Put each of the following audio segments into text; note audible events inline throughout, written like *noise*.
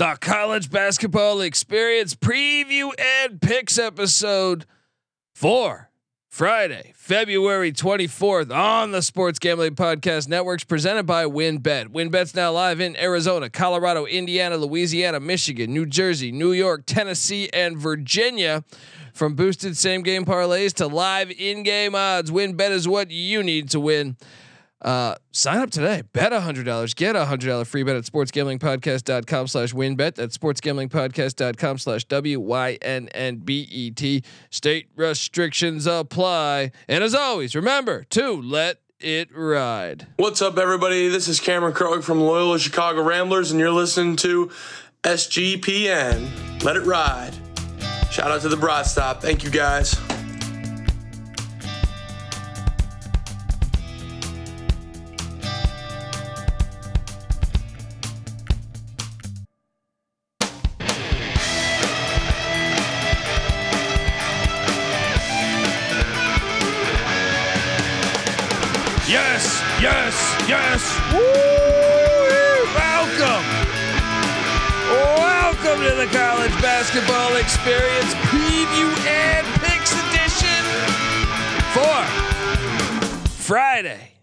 the college basketball experience preview and picks episode for Friday, February 24th on the Sports Gambling Podcast Networks presented by WynnBet. WynnBet's now live in Arizona, Colorado, Indiana, Louisiana, Michigan, New Jersey, New York, Tennessee, and Virginia. From boosted same game parlays to live in game odds, WynnBet is what you need to win. Uh, sign up today. Bet $100. Get a $100 free bet at sportsgamblingpodcast.com slash wynnbet. That's sportsgamblingpodcast.com slash W-Y-N-N-B-E-T. State restrictions apply. And as always, remember to let it ride. What's up, everybody? This is Cameron Krog from Loyola Chicago Ramblers, and you're listening to SGPN. Let it ride. Shout out to the Broad Stop. Thank you, guys. Basketball experience preview and picks edition for Friday,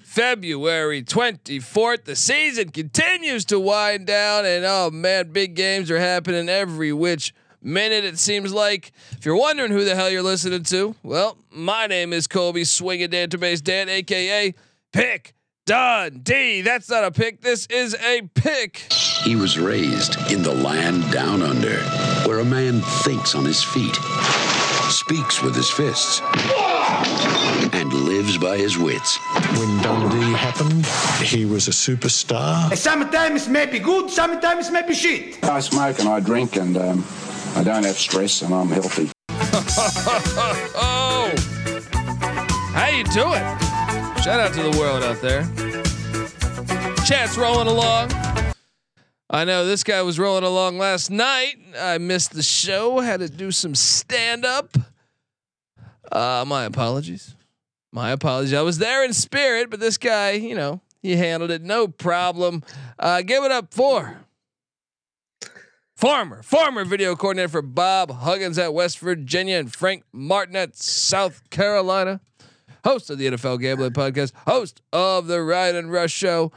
February 24th. The season continues to wind down, and oh man, big games are happening every which minute it seems like. If you're wondering who the hell you're listening to, well, my name is Kobe Swinging Database Dan, aka Pick Dundee. That's not a pick. This is a pick. He was raised in the land down under, thinks on his feet, speaks with his fists, and lives by his wits. When Dundee happened, he was a superstar. Sometimes may be good, sometimes may be shit. I smoke and I drink and um, I don't have stress and I'm healthy. Oh, *laughs* how you doing? Shout out to the world out there. Chat's rolling along. I know this guy was rolling along last night. I missed the show. Had to do some stand up. Uh, my apologies. My apologies. I was there in spirit, but this guy, you know, he handled it no problem. Uh, give it up for former former video coordinator for Bob Huggins at West Virginia and Frank Martin at South Carolina, host of the NFL Gambling Podcast, host of the Ride and Rush Show.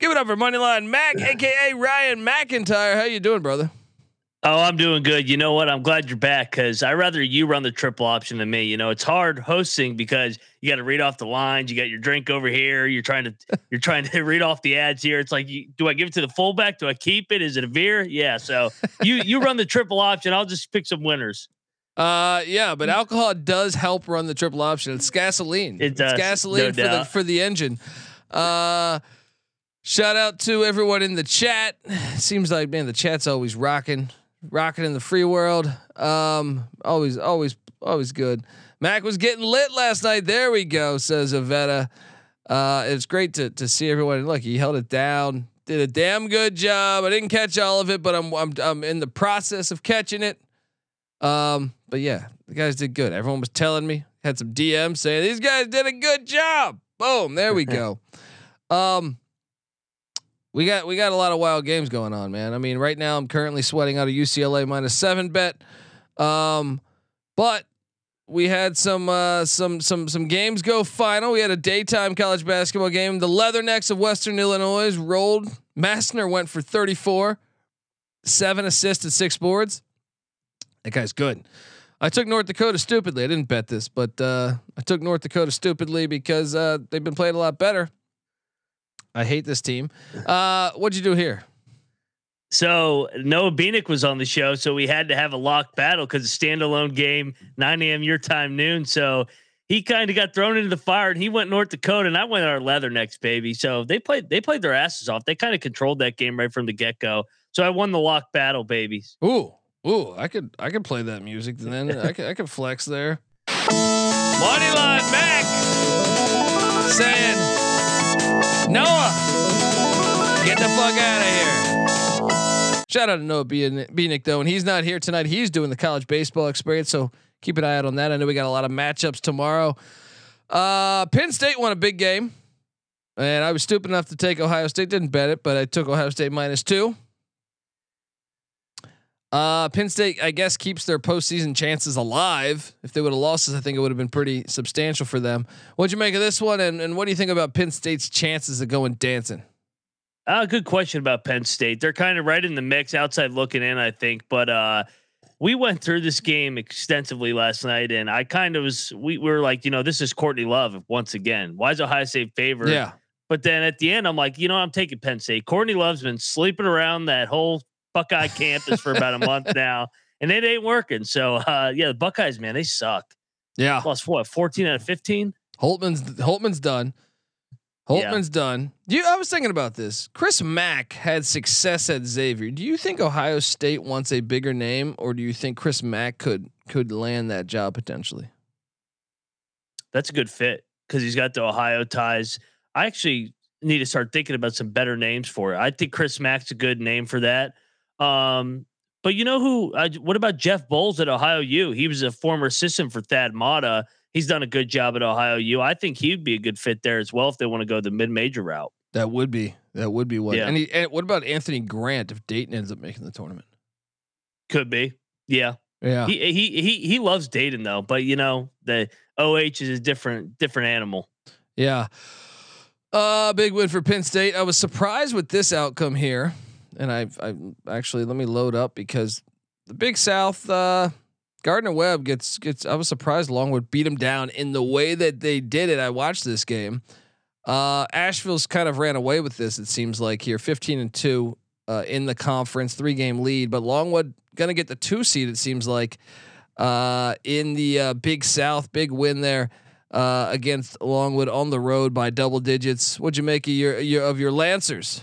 Give it up for Moneyline Mac, aka Ryan McIntyre. How you doing, brother? Oh, I'm doing good. You know what? I'm glad you're back because I rather you run the triple option than me. You know, it's hard hosting because you got to read off the lines. You got your drink over here. You're trying to *laughs* you're trying to read off the ads here. It's like, you, do I give it to the fullback? Do I keep it? Is it a veer? Yeah. So you you run the triple option. I'll just pick some winners. Uh, yeah, but alcohol does help run the triple option. It's gasoline. It does, It's gasoline no for the for the engine. Uh, shout out to everyone in the chat. *sighs* Seems like man, the chat's always rocking, rocking in the free world. Um, always, always, always good. Mac was getting lit last night. There we go, says Avetta. Uh, it's great to to see everyone. Look, he held it down. Did a damn good job. I didn't catch all of it, but I'm I'm I'm in the process of catching it. Um, but yeah, the guys did good. Everyone was telling me, had some DMs saying these guys did a good job. Boom, there we *laughs* go. um, we got we got a lot of wild games going on, man. I mean, right now I'm currently sweating out a UCLA minus seven bet. Um, but we had some uh, some some some games go final. We had a daytime college basketball game. The Leathernecks of Western Illinois rolled. Massner went for 34, seven assists and six boards. That guy's good. I took North Dakota stupidly. I didn't bet this, but uh, I took North Dakota stupidly because uh, they've been playing a lot better. I hate this team. Uh, what'd you do here? So Noah Beanick was on the show, so we had to have a lock battle because a standalone game, 9 a.m. your time, noon. So he kind of got thrown into the fire, and he went North Dakota, and I went our leather Leathernecks, baby. So they played they played their asses off. They kind of controlled that game right from the get go. So I won the lock battle, babies. Ooh, ooh, I could I could play that music. Then *laughs* I could I could flex there. Moneyline Mac saying, Noah, get the fuck out of here. Shout out to Noah Beanick though, and he's not here tonight. He's doing the college baseball experience, so keep an eye out on that. I know we got a lot of matchups tomorrow. Uh, Penn State won a big game, and I was stupid enough to take Ohio State. Didn't bet it, but I took Ohio State minus two. Uh, Penn State, I guess, keeps their postseason chances alive. If they would have lost this, I think it would have been pretty substantial for them. What'd you make of this one, and, and what do you think about Penn State's chances of going dancing? Uh, good question about Penn State. They're kind of right in the mix, outside looking in, I think. But uh, we went through this game extensively last night, and I kind of was. We were like, you know, this is Courtney Love once again. Why is Ohio State favored? Yeah. But then at the end, I'm like, you know, I'm taking Penn State. Courtney Love's been sleeping around that whole Buckeye campus for about a month *laughs* now, and it ain't working. So uh, yeah, the Buckeyes, man, they suck. Yeah. Lost what, 14 out of 15? Holtman's Holtman's done. Holtman's done. You, I was thinking about this. Chris Mack had success at Xavier. Do you think Ohio State wants a bigger name, or do you think Chris Mack could could land that job potentially? That's a good fit because he's got the Ohio ties. I actually need to start thinking about some better names for it. I think Chris Mack's a good name for that. Um, but you know who? Uh, what about Jeff Boals at Ohio U? He was a former assistant for Thad Matta. He's done a good job at Ohio U. I think he'd be a good fit there as well if they want to go the mid major route. That would be that would be one. Yeah. And, he, and what about Anthony Grant if Dayton ends up making the tournament? Could be. Yeah. Yeah. He he he he loves Dayton though, but you know, the OH is a different different animal. Yeah. Uh big win for Penn State. I was surprised with this outcome here. And I I actually let me load up because the Big South uh Gardner Webb gets gets I was surprised Longwood beat him down in the way that they did it. I watched this game. Uh Asheville's kind of ran away with this it seems like here 15 and 2 uh in the conference, 3 game lead, but Longwood to get the 2 seed it seems like uh in the uh, Big South, big win there uh, against Longwood on the road by double digits. What'd you make of your, your of your Lancers?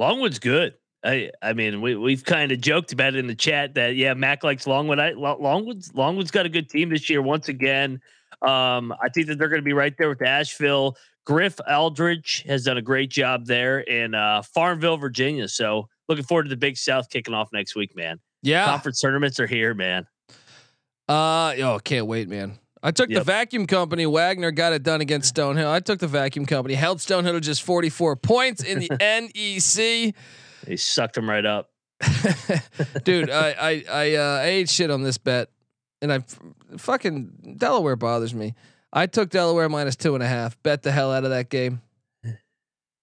Longwood's good. I I mean we we've kind of joked about it in the chat that yeah Mac likes Longwood. I Longwood's Longwood's got a good team this year once again. Um, I think that they're going to be right there with Asheville. Griff Aldrich has done a great job there in uh, Farmville, Virginia. So looking forward to the Big South kicking off next week, man. Yeah, Conference tournaments are here, man. Uh oh, can't wait, man. I took the vacuum company. Wagner got it done against Stonehill. I took the vacuum company. Held Stonehill to just 44 points in the *laughs* NEC. They sucked them right up. *laughs* Dude, I I I, uh, I ate shit on this bet, and I fucking Delaware bothers me. I took Delaware minus two and a half. Bet the hell out of that game. *laughs*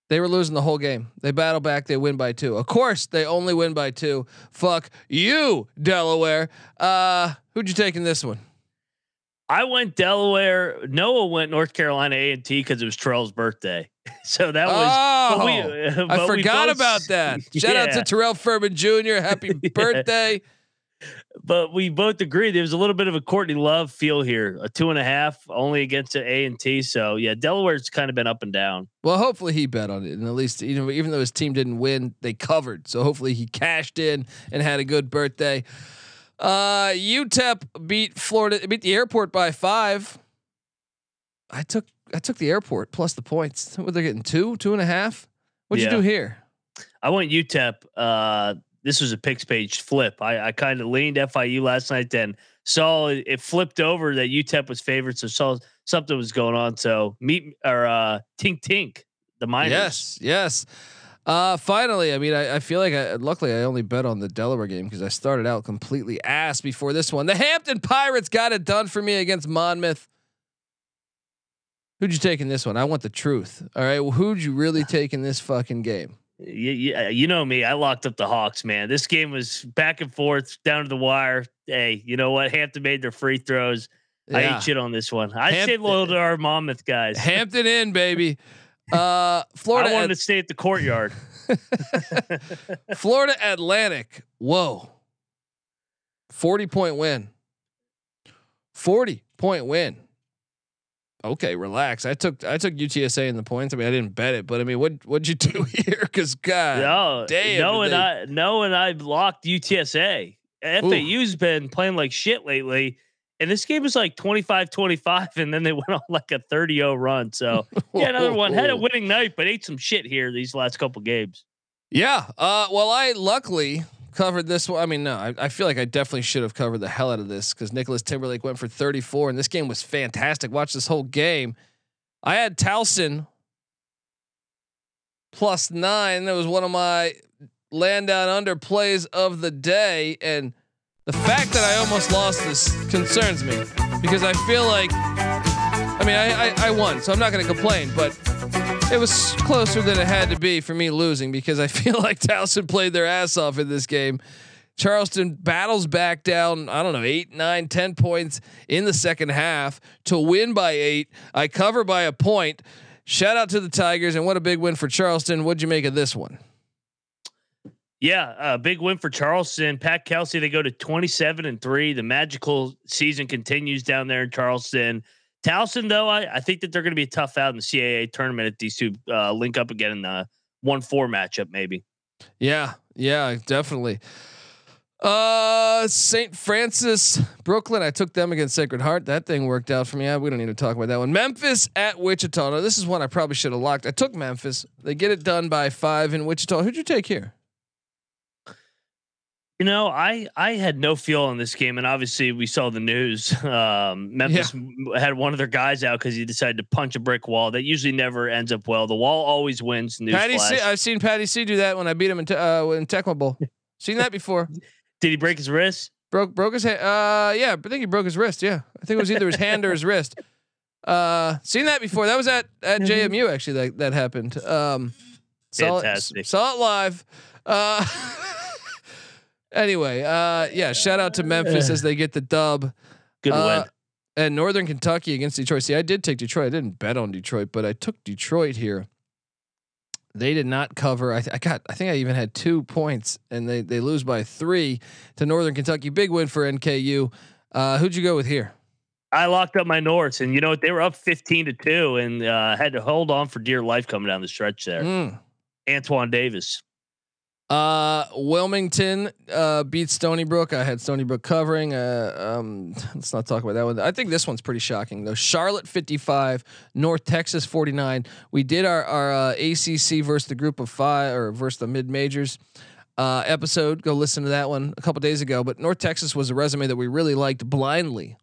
They were losing the whole game. They battle back. They win by two. Of course, they only win by two. Fuck you, Delaware. Uh, who'd you take in this one? I went Delaware. Noah went North Carolina A and T because it was Terrell's birthday. *laughs* So that was. Oh, *laughs* we- I forgot both- about that. *laughs* Shout out to Terrell Furman Jr. Happy Yeah. birthday. But we both agreed there was a little bit of a Courtney Love feel here. A two and a half only against an A and T. So yeah, Delaware's kind of been up and down. Well, hopefully he bet on it, and at least even even though his team didn't win, they covered. So hopefully he cashed in and had a good birthday. Uh, UTEP beat Florida, beat the airport by five. I took I took the airport plus the points. What they're getting two, two and a half. What'd Yeah. you do here? I went UTEP. Uh, this was a picks page flip. I, I kind of leaned FIU last night, then saw it, it flipped over that UTEP was favored, so saw something was going on. So meet or uh, Tink Tink, the miners. Yes, yes. Uh, finally, I mean, I, I feel like I, luckily I only bet on the Delaware game because I started out completely ass before this one. The Hampton Pirates got it done for me against Monmouth. Who'd you take in this one? I want the truth. All right. Well, who'd you really *sighs* take in this fucking game? You, you, you know me. I locked up the Hawks, man. This game was back and forth, down to the wire. Hey, you know what? Hampton made their free throws. I Yeah. ain't shit on this one. I stayed Hampton- loyal to *laughs* our Monmouth guys. Hampton in, baby. *laughs* Uh, *laughs* Florida, I wanted to stay at the courtyard. *laughs* Florida Atlantic. Whoa. 40 point win. 40 point win. Okay, relax. I took I took UTSA in the points. I mean, I didn't bet it, but I mean, what what'd you do *laughs* here? Because God, No, damn, no, and they- I, no, and I blocked UTSA. FAU's been playing like shit lately, and this game was like 25-25, and then they *laughs* went on like a 30-0 run. So yeah, another one had a *laughs* winning night, but ate some shit here these last couple games. Yeah. Uh, well, I luckily covered this one. I mean, no, I, I feel like I definitely should have covered the hell out of this because Nicholas Timberlake went for 34, and this game was fantastic. Watch this whole game. I had Towson plus nine. That was one of my land down under plays of the day, and the fact that I almost lost this concerns me because I feel like, I mean, I I, I won, so I'm not going to complain, but it was closer than it had to be for me losing because I *laughs* feel like Towson played their ass off in this game. Charleston battles back down, I don't know, eight, nine, ten points in the second half to win by eight. I cover by a point. Shout out to the Tigers, and what a big win for Charleston. What'd you make of this one? Yeah, a uh, big win for Charleston. Pat Kelsey, they go to 27 and three. The magical season continues down there in Charleston. Towson, though, I, I think that they're going to be a tough out in the CAA tournament if these two uh, link up again in the one four matchup, maybe. Yeah, yeah, definitely. Uh, St. Francis, Brooklyn. I took them against Sacred Heart. That thing worked out for me. We don't need to talk about that one. Memphis at Wichita. Now, this is one I probably should have locked. I took Memphis. They get it done by five in Wichita. Who'd you take here? You know, I I had no feel on this game, and obviously we saw the news. *laughs* Um, Memphis yeah. had one of their guys out because he decided to punch a brick wall. That usually never ends up well. The wall always wins. Patty C, I've seen Patty C do that when I beat him in te- uh, in Tecmo Bowl. *laughs* seen that before. Did he break his wrist? Broke broke his hand. Uh, yeah, I think he broke his wrist. Yeah, I think it was either his hand or his wrist. *laughs* Uh, seen that before. That was at at JMU actually. That that happened. Um, saw Fantastic. it, saw it live. Uh, anyway, uh, yeah. Shout out to Memphis as they get the dub. Good uh, win. And Northern Kentucky against Detroit. See, I did take Detroit. I didn't bet on Detroit, but I took Detroit here. They did not cover. I, th- I, got. I think I even had two points, and they they lose by three to Northern Kentucky. Big win for NKU. Uh, who'd you go with here? I locked up my Norths, and you know what? They were up fifteen to two, and uh, had to hold on for dear life coming down the stretch there. Mm. Antoine Davis. Uh, Wilmington uh, beat Stony Brook. I had Stony Brook covering. Uh, um, *laughs* let's not talk about that one. I think this one's pretty shocking though. Charlotte 55, North Texas 49. We did our our uh, ACC versus the group of five or versus the mid majors uh, episode. Go listen to that one a couple days ago. But North Texas was a resume that we really liked blindly.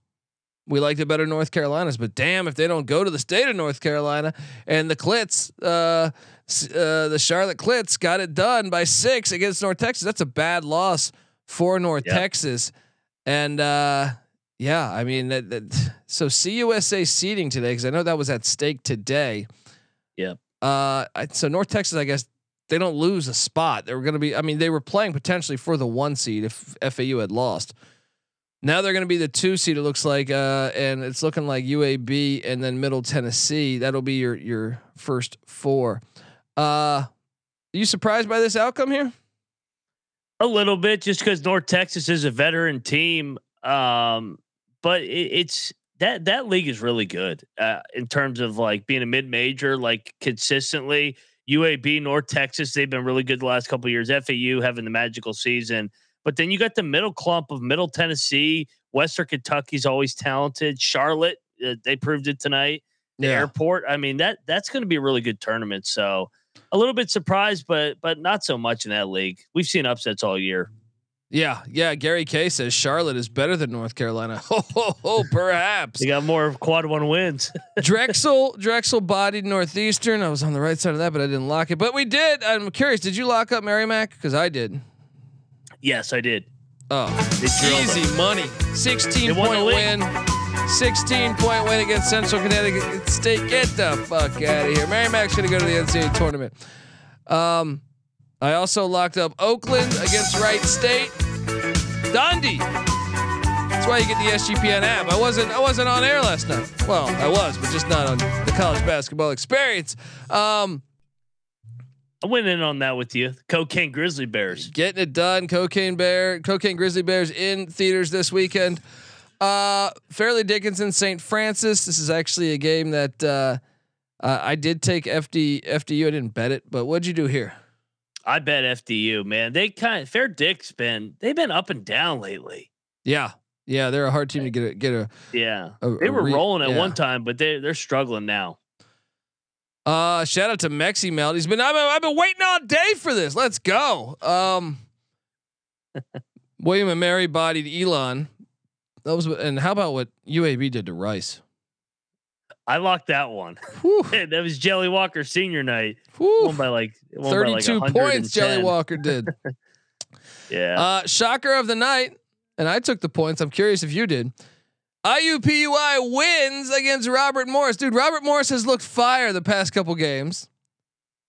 We liked it better North Carolina's, but damn if they don't go to the state of North Carolina and the Clits. Uh, uh, the Charlotte Clits got it done by six against North Texas. That's a bad loss for North yep. Texas. And uh, yeah, I mean, that, that, *sighs* so CUSA seeding today because I know that was at stake today. Yep. Uh, I, so North Texas, I guess they don't lose a spot. They were going to be. I mean, they were playing potentially for the one seed if FAU had lost. Now they're going to be the two seed. It looks like, uh, and it's looking like UAB and then Middle Tennessee. That'll be your your first four. Uh, you surprised by this outcome here? A little bit, just because North Texas is a veteran team. Um, but it, it's that that league is really good uh, in terms of like being a mid major, like consistently. UAB, North Texas, they've been really good the last couple years. FAU having the magical season, but then you got the middle clump of Middle Tennessee, Western Kentucky's always talented. Charlotte, uh, they proved it tonight. The yeah. airport, I mean that that's going to be a really good tournament. So a little bit surprised, but but not so much in that league. We've seen upsets all year. Yeah, yeah. Gary K says Charlotte is better than North Carolina. *laughs* Oh, oh, perhaps they got more quad one wins. *laughs* Drexel, Drexel bodied Northeastern. I was on the right side of that, but I didn't lock it. But we did. I'm curious. Did you lock up Merrimack? Because I did. Yes, I did. Oh, easy money. 16 point win. 16 point win against Central Connecticut State. Get the fuck out of here. Merrimack's going to go to the NCAA tournament. Um, I also locked up Oakland against Wright State. Dundee. That's why you get the SGPN app. I wasn't I wasn't on air last night. Well, I was, but just not on the college basketball experience. Um, I went in on that with you. Cocaine Grizzly Bears. Getting it done. Cocaine Bear, Cocaine Grizzly Bears in theaters this weekend. Uh, Fairleigh Dickinson, St. Francis. This is actually a game that uh, uh, I did take FD FDU. I didn't bet it, but what'd you do here? I bet FDU, man. They kind of Fair Dick's been they've been up and down lately. Yeah, yeah, they're a hard team to get a get a. Yeah, a, they were re- rolling at yeah. one time, but they they're struggling now. Uh, shout out to Mexi Melt. He's been I've, been I've been waiting all day for this. Let's go. Um, *laughs* William and Mary bodied Elon. That was and how about what UAB did to Rice? I locked that one. *laughs* That was Jelly Walker senior night. whew. Won by like won by like 32 points Jelly Walker did. *laughs* Yeah. Uh, shocker of the night, and I took the points. I'm curious if you did. IUPUI wins against Robert Morris. Dude, Robert Morris has looked fire the past couple games.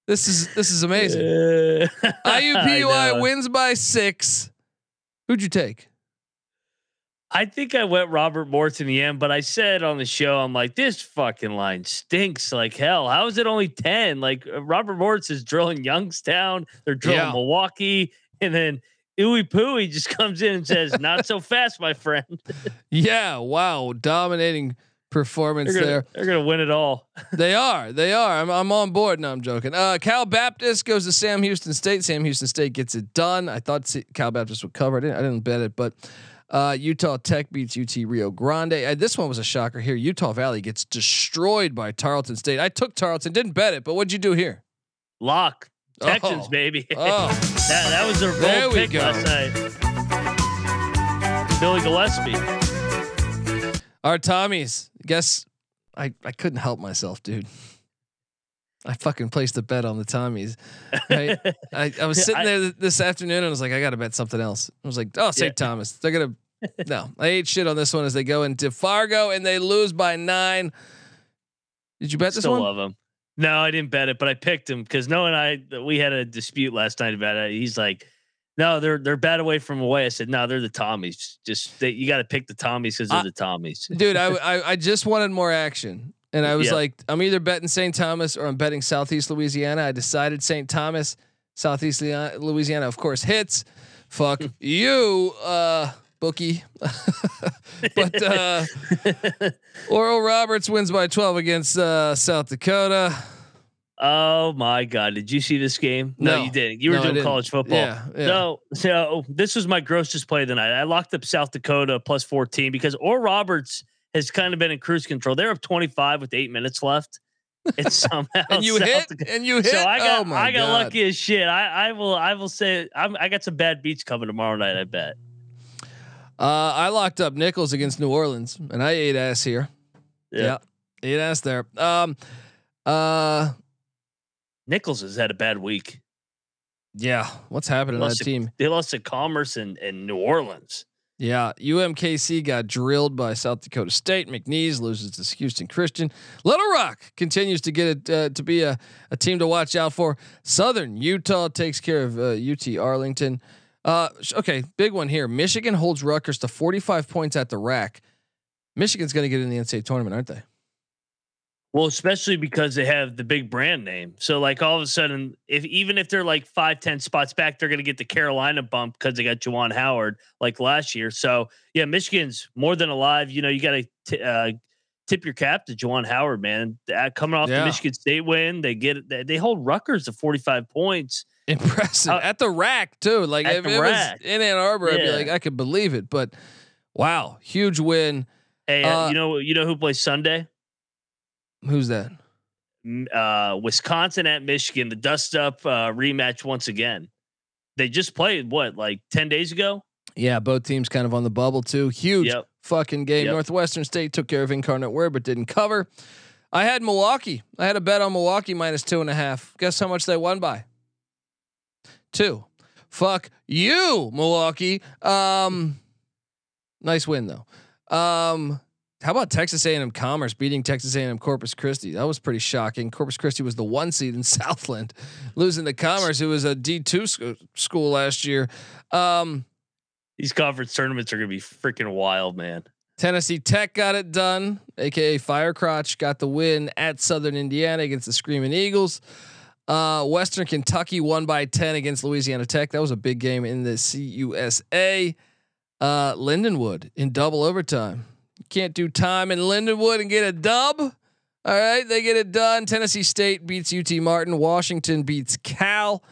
This is this is amazing. IUPUI *laughs* wins by six. Who'd you take? I think I went Robert Morris in the end, but I said on the show, I'm like, this fucking line stinks like hell. How is it only 10? Like uh, Robert Morris is drilling Youngstown, they're drilling Yeah. Milwaukee, and then Ooey Pooey just *laughs* comes in and says, Not so fast, my friend. Yeah, wow, dominating performance They're gonna, there. they're gonna win it all. They are. They are. I'm, I'm on board. No, I'm joking. Uh, Cal Baptist goes to Sam Houston State. Sam Houston State gets it done. I thought Cal Baptist would cover. I didn't, I didn't bet it, but uh, Utah Tech beats UT Rio Grande. Uh, this one was a shocker here. Utah Valley gets destroyed by Tarleton State. I took Tarleton, didn't bet it, but what'd you do here? Lock. Texans, Oh. baby. *laughs* Oh, that, that was their bold pick go. last night. Billy Gillispie. our Tommies. Guess I, I couldn't help myself, dude. I fucking placed a bet on the Tommies. Right? *laughs* I, I was sitting there th- this afternoon and I was like, I got to bet something else. I was like, oh, St. Yeah. Thomas. They're going *laughs* to, no, I ate shit on this one as they go into Fargo and they lose by nine. Did you bet this Still one? love him. No, I didn't bet it, but I picked him because no, and I we had a dispute last night about it. He's like, "No, they're they're bad away from away." I said, "No, they're the Tommies. Just they, you got to pick the Tommies because they're I- the Tommies." Dude, I, *laughs* I, I just wanted more action. And I was like, I'm either betting St. Thomas or I'm betting Southeast Louisiana. I decided St. Thomas, Southeast Louisiana, of course, hits. Fuck *laughs* you, uh, bookie. *laughs* but uh, *laughs* Oral Roberts wins by 12 against uh, South Dakota. Oh my god, did you see this game? No, No. you didn't. You were No, doing college football. Yeah, yeah. No, so this was my grossest play of the night. I locked up South Dakota plus 14 because Or Roberts has kind of been in cruise control. They're up 25 with eight minutes left. It's *laughs* somehow And you South hit, Dakota- and you hit. So I got oh my I got God. lucky as shit. I I will I will say I'm, I got some bad beats coming tomorrow night. I bet. Uh, I locked up Nichols against New Orleans, and I ate ass here. Yeah, ate ass there. Um, uh, Nichols has had a bad week. yeah. What's happening to that team? They lost to Commerce and, and New Orleans. Yeah, UMKC got drilled by South Dakota State. McNeese loses to Houston Christian. Little Rock continues to get it uh, to be a, a team to watch out for. Southern Utah takes care of uh, UT Arlington. Uh, okay, big one here. Michigan holds Rutgers to 45 points at the rack. Michigan's going to get in the NCAA tournament, aren't they? Well, especially because they have the big brand name. So like all of a sudden, if even if they're like five, ten spots back, they're gonna get the Carolina bump because they got Juwan Howard like last year. So yeah, Michigan's more than alive. You know, you gotta t- uh, tip your cap to Juwan Howard, man. Uh, coming off Yeah. the Michigan State win, they get they, they hold Rutgers to 45 points. Impressive Uh, at the rack too. Like if it rack. was in Ann Arbor, I'd be like, I could believe it. But wow, huge win. Hey, uh, Uh, you know you know who plays Sunday? Who's that? Uh, Wisconsin at Michigan, the dust up uh, rematch once again. They just played what like 10 days ago. Yeah, both teams kind of on the bubble too. Huge Yep. fucking game. Yep. Northwestern State took care of Incarnate Word, but didn't cover. I had Milwaukee. I had a bet on Milwaukee minus two and a half. Guess how much they won by? Two. Fuck you, Milwaukee. Um, nice win though. Um, how about Texas A&M Commerce beating Texas A&M Corpus Christi? That was pretty shocking. Corpus Christi was the one seed in *laughs* Southland, losing to Commerce, who was a D two sc- school last year. Um, These conference tournaments are gonna be freaking wild, man. Tennessee Tech got it done, aka Firecrotch got the win at Southern Indiana against the Screaming Eagles. Uh, Western Kentucky won by 10 against Louisiana Tech. That was a big game in the CUSA. Uh, Lindenwood in double overtime. Can't do time in Lindenwood and get a dub. All right, they get it done. Tennessee State beats UT Martin. Washington beats Cal.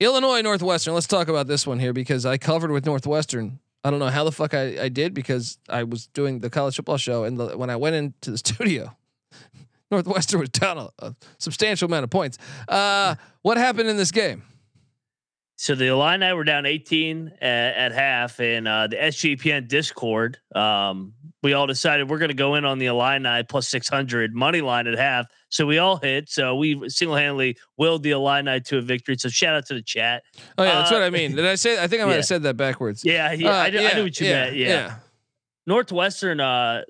Illinois Northwestern. Let's talk about this one here because I covered with Northwestern. I don't know how the fuck I, I did because I was doing the college football show and the, when I went into the *laughs* studio, Northwestern was down a, a substantial amount of points. Uh, what happened in this game? So the Illini were down 18 at, at half, and uh, the SGPN Discord, um, we all decided we're going to go in on the Illini plus 600 money line at half. So we all hit. So we single handedly willed the Illini to a victory. So shout out to the chat. Oh yeah, that's Uh, what I mean. Did I say? I think I might *laughs* yeah. have said that backwards. Yeah, yeah, Uh, I, knew, I yeah, knew what you meant. Yeah. Northwestern, uh,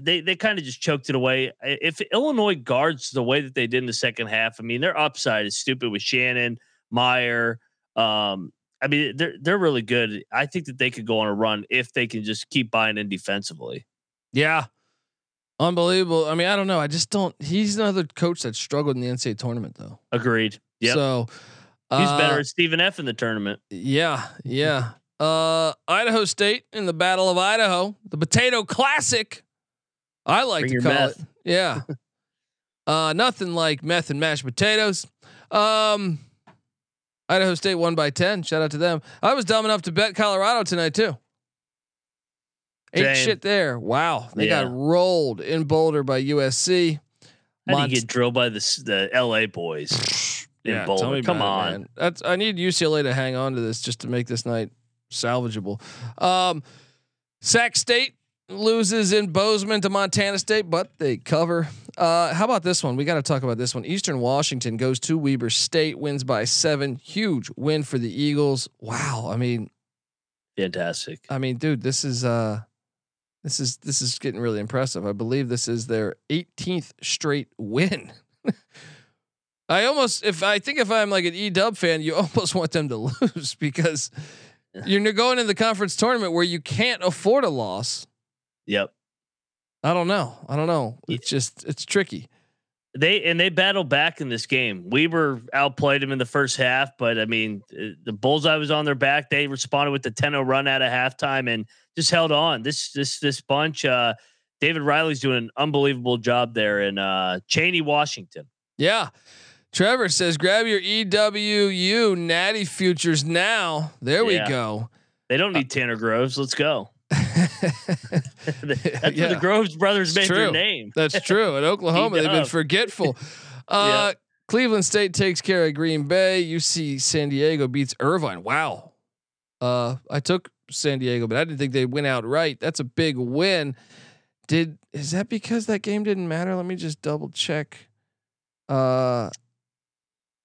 they they kind of just choked it away. If Illinois guards the way that they did in the second half, I mean, their upside is stupid with Shannon Mayer. Um, I mean, they're they're really good. I think that they could go on a run if they can just keep buying in defensively. Yeah. Unbelievable. I mean, I don't know. I just don't. He's another coach that struggled in the NCAA tournament, though. Agreed. Yeah. So He's uh, better at Stephen F in the tournament. Yeah, yeah. Uh, Idaho State in the Battle of Idaho, the Potato Classic. I like Bring to call meth. it. Yeah. *laughs* uh, nothing like meth and mashed potatoes. Um, Idaho State won by ten. Shout out to them. I was dumb enough to bet Colorado tonight too. Ain't shit there. Wow, they Yeah. got rolled in Boulder by USC. How do Mont- you get drilled by the the LA boys in tell Boulder? Come about it, on. That's I need UCLA to hang on to this just to make this night salvageable. Um, Sac State loses in Bozeman to Montana State, but they cover. Uh, how about this one? We got to talk about this one. Eastern Washington goes to Weber State, wins by seven. Huge win for the Eagles. Wow. I mean, Fantastic. I mean, dude, this is uh, this is this is getting really impressive. I believe this is their 18th straight win. *laughs* I almost, if I think if I'm like an E Dub fan, you *laughs* almost want them to lose *laughs* because you're going in the conference tournament where you can't afford a loss. Yep. I don't know. I don't know. It's just it's tricky. They and they battled back in this game. Weber outplayed him in the first half, but I mean, uh, the bullseye was on their back. They responded with the 10-0 run out of halftime and just held on. This this this bunch. Uh, David Riley's doing an unbelievable job there in uh, Cheney, Washington. Yeah. Trevor says, grab your EWU Natty futures now. There we go. They don't need Tanner Groves. Let's go. *laughs* *laughs* That's where Yeah. the Groves brothers It's made their name. That's *laughs* true. In Oklahoma, they've been forgetful. *laughs* Uh, Cleveland State takes care of Green Bay. UC San Diego beats Irvine. Wow. Uh, I took San Diego, but I didn't think they went out right. That's a big win. Did is that because that game didn't matter? Let me just double check. Uh,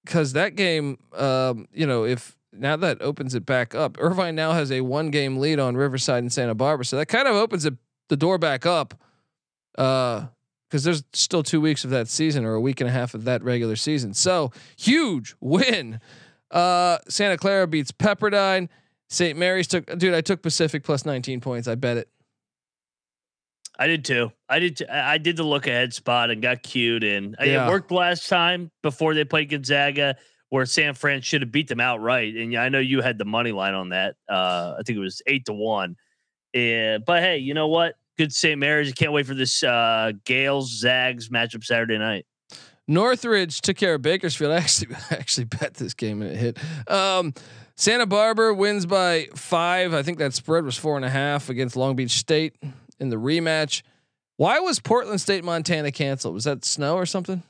because that game, um, you know, if now that opens it back up, Irvine now has a one game lead on Riverside and Santa Barbara, so that kind of opens it, the door back up. Uh, because there's still two weeks of that season or a week and a half of that regular season. So huge win. Uh, Santa Clara beats Pepperdine. St. Mary's took, dude. I took Pacific plus 19 points. I bet it. I did too. I did. T- I did the look ahead spot and got cued in. I- Yeah. It worked last time before they played Gonzaga, where San Fran should have beat them outright. And I know you had the money line on that. Uh, I think it was eight to one. Yeah, but hey, you know what? Good St. Mary's. I can't wait for this uh, Gales Zags matchup Saturday night. Northridge took care of Bakersfield. *laughs* I actually, actually bet this game and it hit. Um, Santa Barbara wins by five. I think that spread was four and a half against Long Beach State in the rematch. Why was Portland State Montana canceled? Was that snow or something?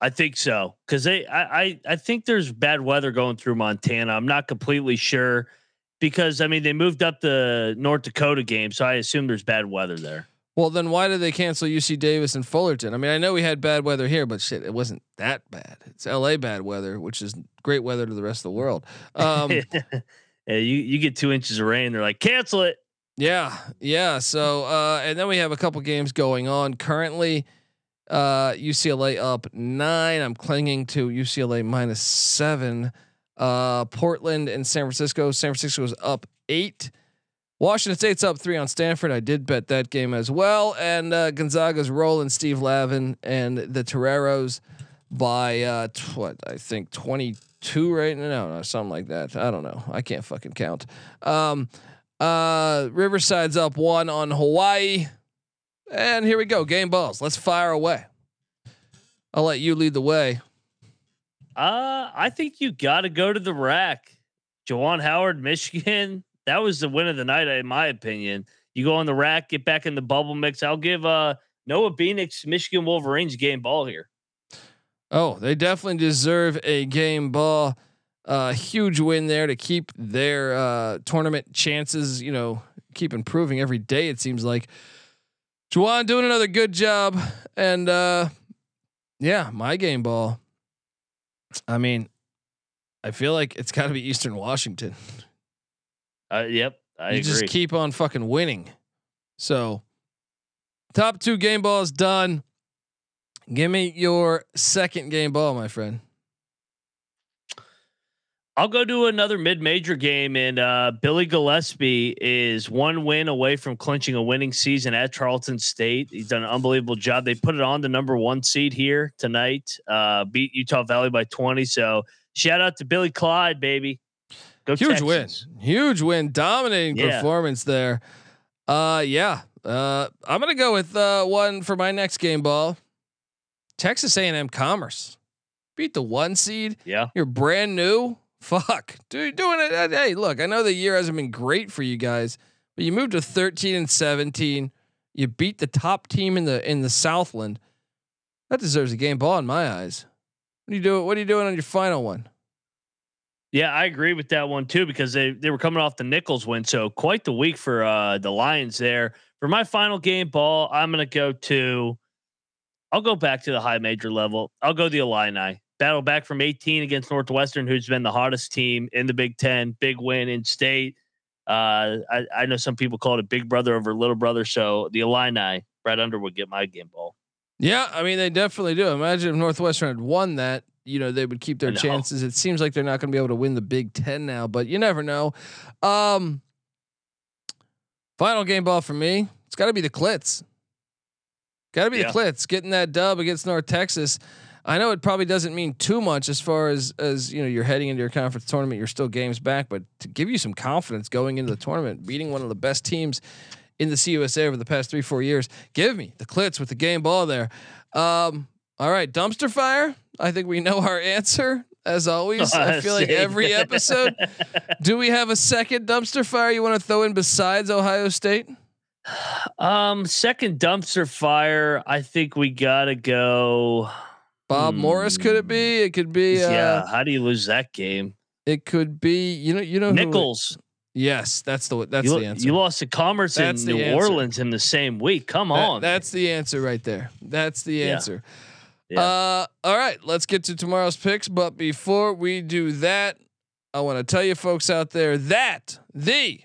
I think so because they. I, I I think there's bad weather going through Montana. I'm not completely sure because I mean they moved up the North Dakota game, so I assume there's bad weather there. Well, then why did they cancel UC Davis and Fullerton? I mean, I know we had bad weather here, but shit, it wasn't that bad. It's LA bad weather, which is great weather to the rest of the world. Um, *laughs* yeah, you you get two inches of rain, they're like cancel it. Yeah, yeah. So uh, and then we have a couple games going on currently. Uh, UCLA up nine. I'm clinging to UCLA minus seven. Uh, Portland and San Francisco. San Francisco's up eight. Washington State's up three on Stanford. I did bet that game as well. And uh, Gonzaga's rolling Steve Lavin and the Toreros by uh, what I think 22 right now, no something like that. I don't know. I can't fucking count. Um, uh, Riverside's up one on Hawaii. And here we go. Game balls. Let's fire away. I'll let you lead the way. Uh, I think you got to go to the rack. Juwan Howard, Michigan. *laughs* That was the win of the night, in my opinion. You go on the rack, get back in the bubble mix. I'll give uh Noah Phoenix, Michigan Wolverines game ball here. Oh, they definitely deserve a game ball. Uh, huge win there to keep their uh, tournament chances, you know, keep improving every day. It seems like Juwan doing another good job, and uh, yeah, my game ball. I mean, I feel like it's got to be Eastern Washington. Uh, yep, I you agree. just keep on fucking winning. So, top two game balls done. Give me your second game ball, my friend. I'll go to another mid-major game, and uh, Billy Gillispie is one win away from clinching a winning season at Tarleton State. He's done an unbelievable job. They put it on the number one seed here tonight. Uh, beat Utah Valley by twenty. So shout out to Billy Clyde, baby. Go Huge Texans. win. Huge win. Dominating Yeah. performance there. Uh yeah. Uh I'm going to go with uh one for my next game ball. Texas A&M Commerce. Beat the 1 seed. Yeah, You're brand new. Fuck. Dude, doing it. uh, Hey, look, I know the year hasn't been great for you guys, but you moved to 13 and 17. You beat the top team in the in the Southland. That deserves a game ball in my eyes. What are you doing? What are you doing on your final one? yeah, I agree with that one too because they they were coming off the Nichols win, so quite the week for uh, the Lions there. For my final game ball, I'm gonna go to. I'll go back to the high major level. I'll go the Illini. Battle back from 18 against Northwestern, who's been the hottest team in the Big Ten. Big win in state. Uh, I, I know some people call it a big brother over little brother. So the Illini, Brad Underwood get my game ball. Yeah, I mean they definitely do. Imagine if Northwestern had won that, you know, they would keep their chances. It seems like they're not going to be able to win the Big 10 now, but you never know. Um Final game ball for me. It's got to be the Clits. Got to be Yeah. the Clits getting that dub against North Texas. I know it probably doesn't mean too much as far as as you know you're heading into your conference tournament. You're still games back, but to give you some confidence going into the tournament, beating one of the best teams in the CUSA over the past three four years, give me the Clits with the game ball there. Um, all right, dumpster fire. I think we know our answer as always. I *laughs* feel like every episode. *laughs* Do we have a second dumpster fire you want to throw in besides Ohio State? *sighs* Um, second dumpster fire. I think we gotta go. Bob Morris could it be? It could be. Uh, yeah. How do you lose that game? It could be. You know. You know. who- Nichols. yes, that's the that's you, the answer. you lost to Commerce That's in New answer. Orleans in the same week. Come That- on. that's the answer right there. That's the Yeah. answer. Yeah. Uh, all right, let's get to tomorrow's picks. But before we do that, I want to tell you folks out there that the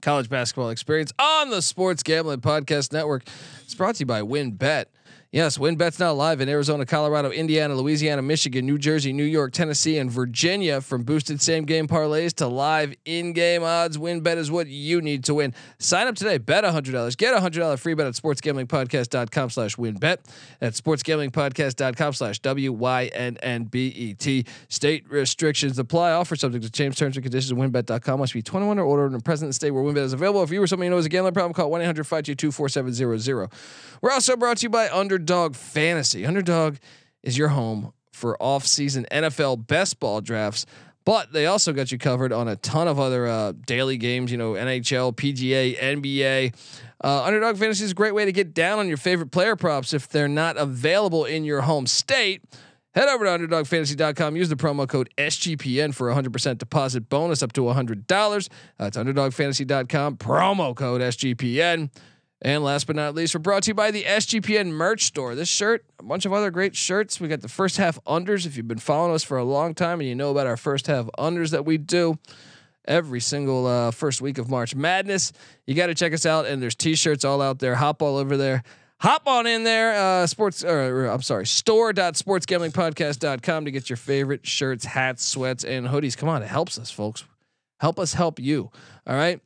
college basketball experience on the Sports Gambling Podcast Network is brought to you by WynnBet. Yes, WynnBet's now live in Arizona, Colorado, Indiana, Louisiana, Michigan, New Jersey, New York, Tennessee, and Virginia. From boosted same game parlays to live in game odds, WynnBet is what you need to win. Sign up today, bet $100, get a $100 free bet at sportsgamblingpodcast.com slash wynnbet. That's sportsgamblingpodcast.com slash W-Y-N-N-B-E-T. State restrictions apply. Offer subject to change terms and conditions at wynnbet.com. Must be 21 or older and in the present state where WynnBet is available. If you or somebody you know has a gambling problem, call 1-800-522-4700. We're also brought to you by Underdog Fantasy. Underdog is your home for off-season NFL best ball drafts, but they also got you covered on a ton of other uh, daily games. You know, NHL, PGA, NBA. Uh, Underdog Fantasy is a great way to get down on your favorite player props if they're not available in your home state. Head over to UnderdogFantasy.com. Use the promo code SGPN for a 100% deposit bonus up to $100. That's UnderdogFantasy.com. Promo code SGPN. And last but not least, we're brought to you by the SGPN merch store. This shirt, a bunch of other great shirts. We got the first half unders. If you've been following us for a long time and you know about our first half unders that we do every single uh, first week of March Madness, you got to check us out. And there's t-shirts all out there. Hop all over there. Hop on in there, uh, sports, or, or, I'm sorry, store.sportsgamblingpodcast.com to get your favorite shirts, hats, sweats, and hoodies. Come on, it helps us, folks. Help us help you. All right.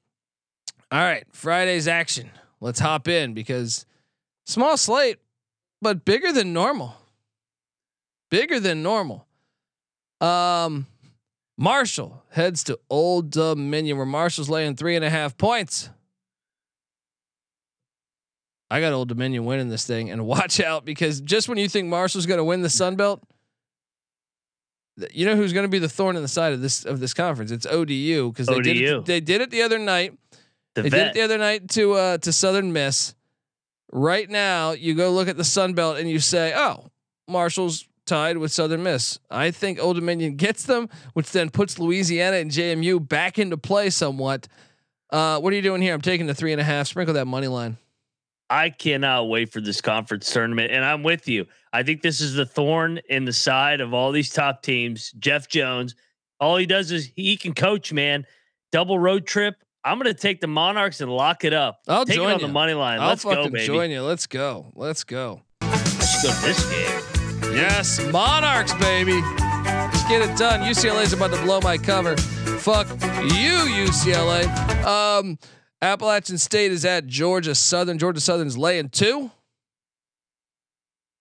All right. Friday's action. Let's hop in because small slate, but bigger than normal. Bigger than normal. Um, Marshall heads to Old Dominion where Marshall's laying three and a half points. I got Old Dominion winning this thing, and *laughs* watch out because just when you think Marshall's going to win the Sun Belt, you know who's going to be the thorn in the side of this of this conference? It's ODU because they did it, they did it the other night. The They did it the other night to uh, to Southern Miss. Right now, you go look at the Sun Belt and you say, "Oh, Marshall's tied with Southern Miss." I think Old Dominion gets them, which then puts Louisiana and JMU back into play somewhat. Uh, what are you doing here? I'm taking the three and a half. Sprinkle that money line. I cannot wait for this conference tournament, and I'm with you. I think this is the thorn in the side of all these top teams. Jeff Jones, all he does is he can coach, man. Double road trip. I'm going to take the Monarchs and lock it up. I'll take join it on you. the money line. I'll Let's go, fucking baby. join you. Let's go. Let's go. Let's go this game. Yes, Monarchs, baby. Let's get it done. UCLA's about to blow my cover. Fuck you, UCLA. Um, Appalachian State is at Georgia Southern. Georgia Southern's laying two.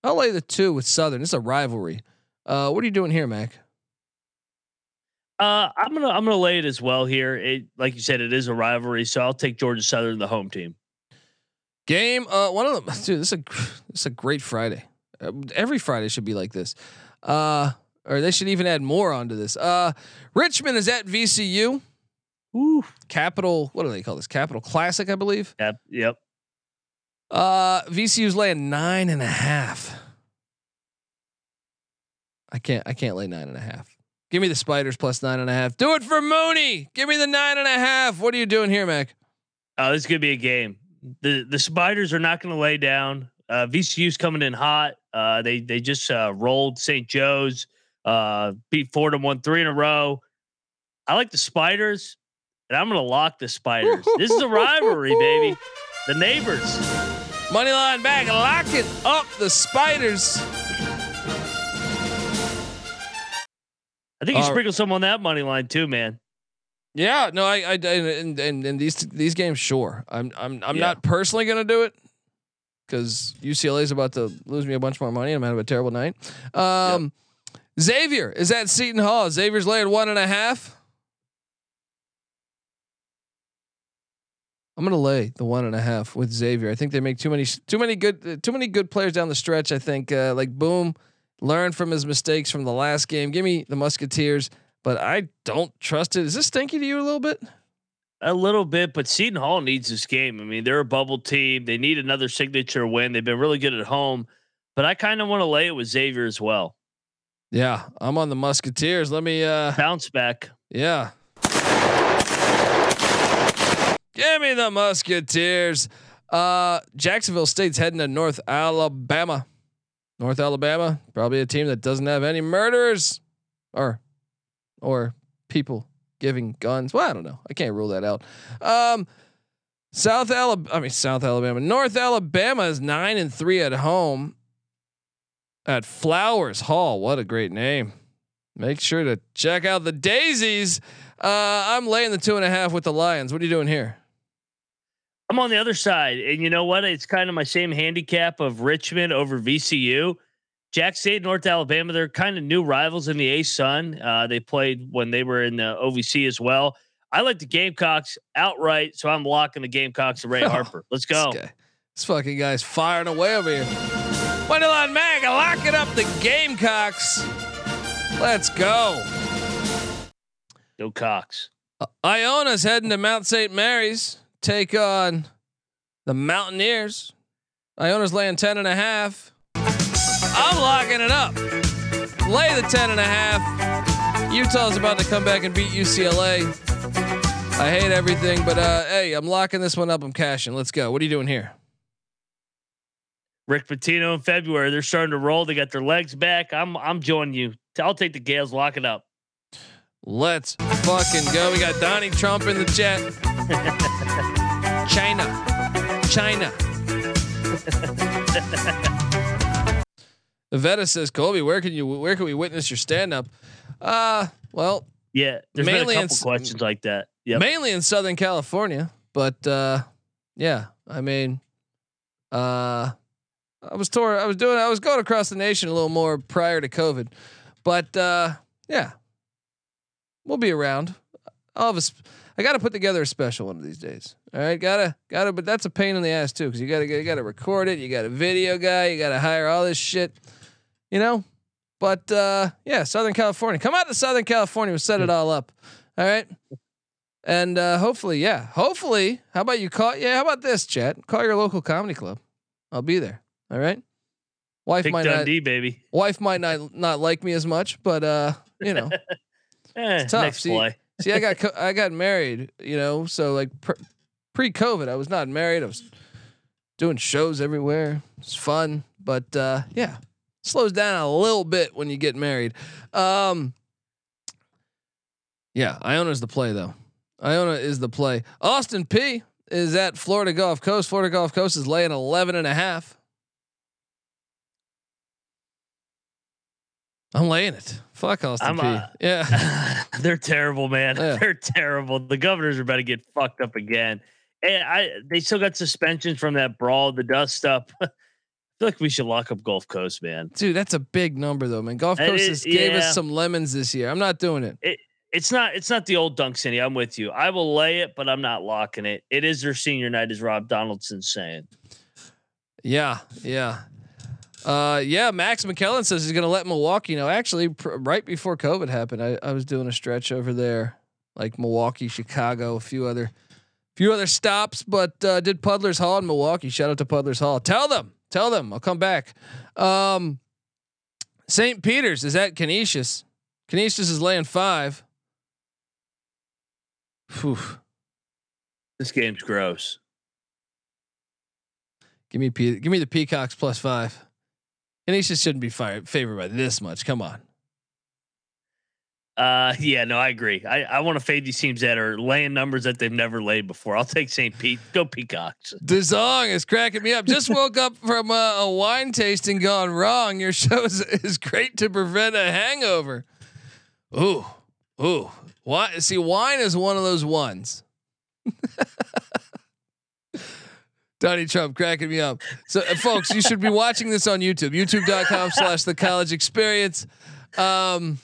I'll lay the two with Southern. It's a rivalry. Uh, what are you doing here, Mac? Uh, I'm gonna I'm gonna lay it as well here. It, like you said, it is a rivalry, so I'll take Georgia Southern, the home team. Game. Uh, one of them. *laughs* Dude, this is a this is a great Friday. Uh, every Friday should be like this. Uh, or they should even add more onto this. Uh, Richmond is at VCU. Ooh. Capital. What do they call this? Capital Classic, I believe. Yep. Yep. Uh, VCU's laying nine and a half. I can't. I can't lay nine and a half. Give me the Spiders plus nine and a half. Do it for Mooney. Give me the nine and a half. What are you doing here, Mac? Oh, this is gonna be a game. the The Spiders are not gonna lay down. Uh, VCU's coming in hot. Uh, they they just uh, rolled St. Joe's. Uh, beat Fordham, won three in a row. I like the Spiders, and I'm gonna lock the Spiders. *laughs* this is a rivalry, baby. The neighbors. Money line back. Lock it up. The Spiders. I think you Uh, sprinkle some on that money line too, man. Yeah, no, I, I, and, and and these these games, sure. I'm I'm I'm Yeah. not personally gonna do it because UCLA is about to lose me a bunch more money. I'm gonna have a terrible night. Um, Xavier is at Seton Hall. Xavier's laying one and a half. I'm gonna lay the one and a half with Xavier. I think they make too many too many good too many good players down the stretch. I think uh, like Boom learn from his mistakes from the last game. Give me the Musketeers but I don't trust it. Is this stinky to you a little bit? A little bit, but Seton Hall needs this game. I mean, they're a bubble team. They need another signature win. They've been really good at home, but I kind of want to lay it with Xavier as well. Yeah, I'm on the Musketeers. Let me uh Bounce back. yeah. Give me the Musketeers. Uh Jacksonville State's heading to North Alabama. North Alabama, probably a team that doesn't have any murderers or or people giving guns. Well, I don't know. I can't rule that out. Um South Alabama, I mean South Alabama. North Alabama is 9 and 3 at home at Flowers Hall. What a great name. Make sure to check out the daisies. Uh, I'm laying the two and a half with the Lions. What are you doing here? I'm on the other side, and you know what? It's kind of my same handicap of Richmond over VCU. Jack State, North Alabama, they're kind of new rivals in the ASUN. Uh, they played when they were in the OVC as well. I like the Gamecocks outright, so I'm locking the Gamecocks and Ray *laughs* Oh, Harper. Let's go. This, guy, this fucking guy's firing away over here. Moneyline Mac, lock it up the Gamecocks. Let's go. Go Cox. Uh, Iona's heading to Mount St. Mary's. Take on the Mountaineers. Iona's laying 10 and a half. I'm locking it up. Lay the 10 and a half. Utah's about to come back and beat UCLA. I hate everything, but uh, hey, I'm locking this one up. I'm cashing. Let's go. What are you doing here? Rick Pitino in February. They're starting to roll. They got their legs back. I'm I'm joining you. I'll take the Gales. Lock it up. Let's fucking go. We got Donnie Trump in the chat. China. China. Veta says, Colby, where can you where can we witness your stand up? Uh well, Yeah, there's Mainly been a in couple s- questions like that. Yep. mainly in Southern California, but uh yeah, I mean uh I was tour I was doing I was going across the nation a little more prior to COVID. But uh yeah. We'll be around. I'll have a sp- I got to put together a special one of these days. All right, gotta gotta, but that's a pain in the ass too, because you gotta you gotta record it. You got a video guy. You gotta hire all this shit. You know, but uh, yeah, Southern California. Come out to Southern California. We'll set it all up. All right, and uh, hopefully, yeah, hopefully. How about you call? Yeah, how about this, chat? Call your local comedy club. I'll be there. All right. Wife Pick might not. Baby. Wife might not not like me as much, but uh, you know. *laughs* Eh, It's tough. next See, play. See, I got *laughs* co- I got married, you know, so like pre-COVID, I was not married. I was doing shows everywhere. It's fun, but uh, yeah, slows down a little bit when you get married. Um, yeah, Iona's the play though. Iona is the play. Austin P is at Florida Gulf Coast. Florida Gulf Coast is laying 11 and a half. I'm laying it. Fuck Austin P. uh, yeah. *laughs* They're terrible, man. Yeah. They're terrible. The governors are about to get fucked up again. And I they still got suspensions from that brawl, the dust up. *laughs* I feel like we should lock up Gulf Coast, man. Dude, that's a big number though, man. Gulf Coast is- has gave yeah. us some lemons this year. I'm not doing it. It's not it's not the old Dunk City. I'm with you. I will lay it, but I'm not locking it. It is their senior night, as Rob Donaldson's saying. Yeah, yeah. Uh, yeah, Max McKellen says he's going to let Milwaukee know. Actually, pr- right before COVID happened, I, I was doing a stretch over there, like Milwaukee, Chicago, a few other, few other stops, but uh, did Puddler's Hall in Milwaukee. Shout out to Puddler's Hall. Tell them, tell them, I'll come back. Um, St. Peter's is at Canisius. Canisius is laying five. Whew. This game's gross. Give me Pe- give me the Peacocks plus five. Canisius shouldn't be fired favored by this much. Come on. Uh yeah, no, I agree. I, I want to fade these teams that are laying numbers that they've never laid before. I'll take St. Pete. Go Peacocks. DeZong is cracking me up. Just *laughs* woke up from a, a wine tasting gone wrong. Your show is, is great to prevent a hangover. Ooh, ooh. Why? See, wine is one of those ones. *laughs* Donnie Trump cracking me up. So, uh, folks, you should be watching this on YouTube. YouTube.com slash the college experience. Um,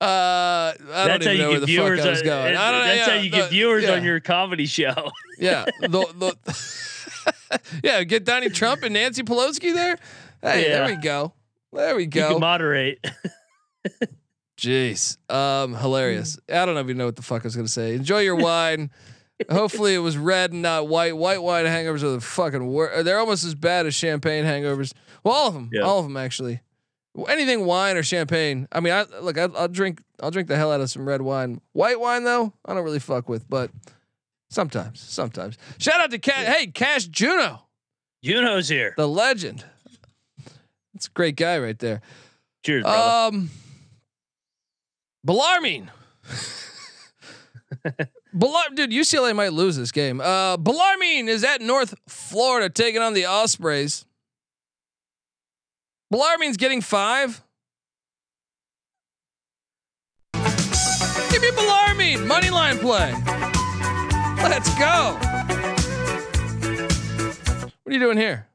uh, I don't even know where the fuck I was going. I don't, that's how you get viewers yeah. on your comedy show. Yeah. *laughs* The, the *laughs* yeah, get Donnie Trump and Nancy Pelosi there. Hey, there we go. There we You go. can moderate. Jeez. Um, hilarious. *laughs* I don't even know what the fuck I was gonna say. Enjoy your wine. Hopefully it was red and not white. White wine hangovers are the fucking worst. They're almost as bad as champagne hangovers. Well, all of them. Yeah. All of them actually. Anything wine or champagne. I mean, I look. I, I'll drink. I'll drink the hell out of some red wine. White wine though, I don't really fuck with. But sometimes, sometimes. Shout out to Cash. Hey, Cash Juno, Juno's here. the legend. That's a great guy right there. Cheers, brother. Um, Bellarmine. *laughs* Dude, UCLA might lose this game. Uh, Bellarmine is at North Florida taking on the Ospreys. Bellarmine's getting five. Give me Bellarmine money line play. Let's go. What are you doing here?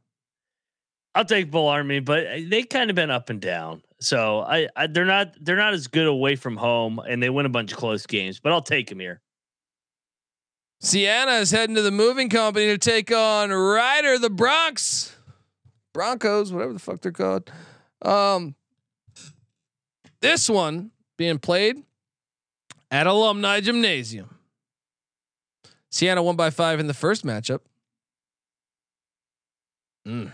I'll take Bellarmine, but they kind of been up and down. So I, I they're not they're not as good away from home, and they win a bunch of close games. But I'll take them here. Siena is heading to the moving company to take on Rider the Broncs. Broncos, whatever the fuck they're called. Um, this one being played at Alumni Gymnasium. Siena won by five in the first matchup. Mm.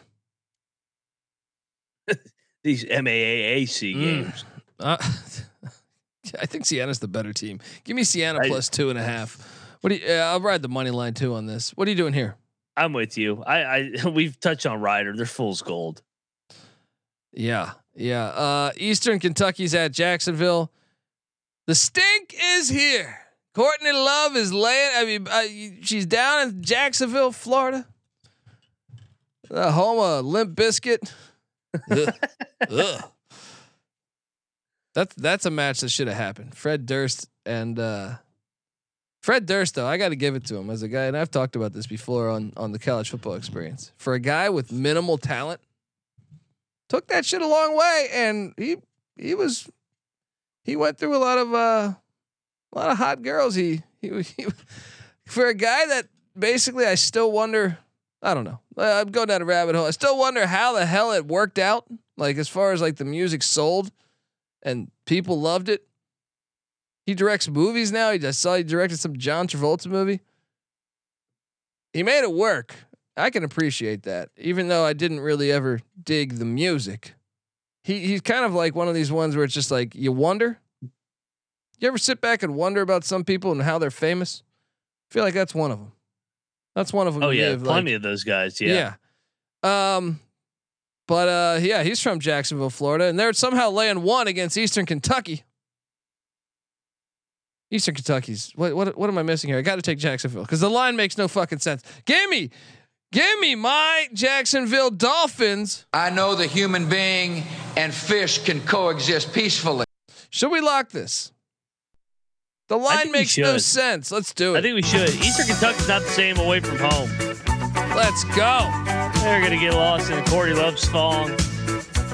*laughs* These MAAC Mm. games. Uh, *laughs* I think Siena's the better team. Give me Siena I- plus two and a half. What do you? Yeah, I'll ride the money line too on this. What are you doing here? I'm with you. I, I *laughs* we've touched on Rider. They're fool's gold. Yeah, yeah. Uh, Eastern Kentucky's at Jacksonville. The stink is here. Courtney Love is laying. I mean, uh, she's down in Jacksonville, Florida. The home of Limp Bizkit. *laughs* Ugh. Ugh. That's that's a match that should have happened. Fred Durst and uh, Fred Durst, though, I got to give it to him as a guy, and I've talked about this before on on the college football experience. For a guy with minimal talent, took that shit a long way, and he he was he went through a lot of uh, a lot of hot girls. He he, *laughs* he for a guy that basically I still wonder. I don't know. I'm going down a rabbit hole. I still wonder how the hell it worked out. Like as far as like the music sold, and people loved it. He directs movies now. He just saw he directed some John Travolta movie. He made it work. I can appreciate that, even though I didn't really ever dig the music. He he's kind of like one of these ones where it's just like you wonder, You ever sit back and wonder about some people and how they're famous? I feel like that's one of them. That's one of them. Oh yeah, plenty like- of those guys. Yeah. yeah. Um, but uh, yeah, he's from Jacksonville, Florida, and they're somehow laying one against Eastern Kentucky. Eastern Kentucky's what what what am I missing here? I got to take Jacksonville because the line makes no fucking sense. Give me, give me my Jacksonville Dolphins. I know the human being and fish can coexist peacefully. Should we lock this? The line makes no sense. Let's do it. I think we should. Eastern Kentucky's not the same away from home. Let's go. They're gonna get lost in a Cordy Love song.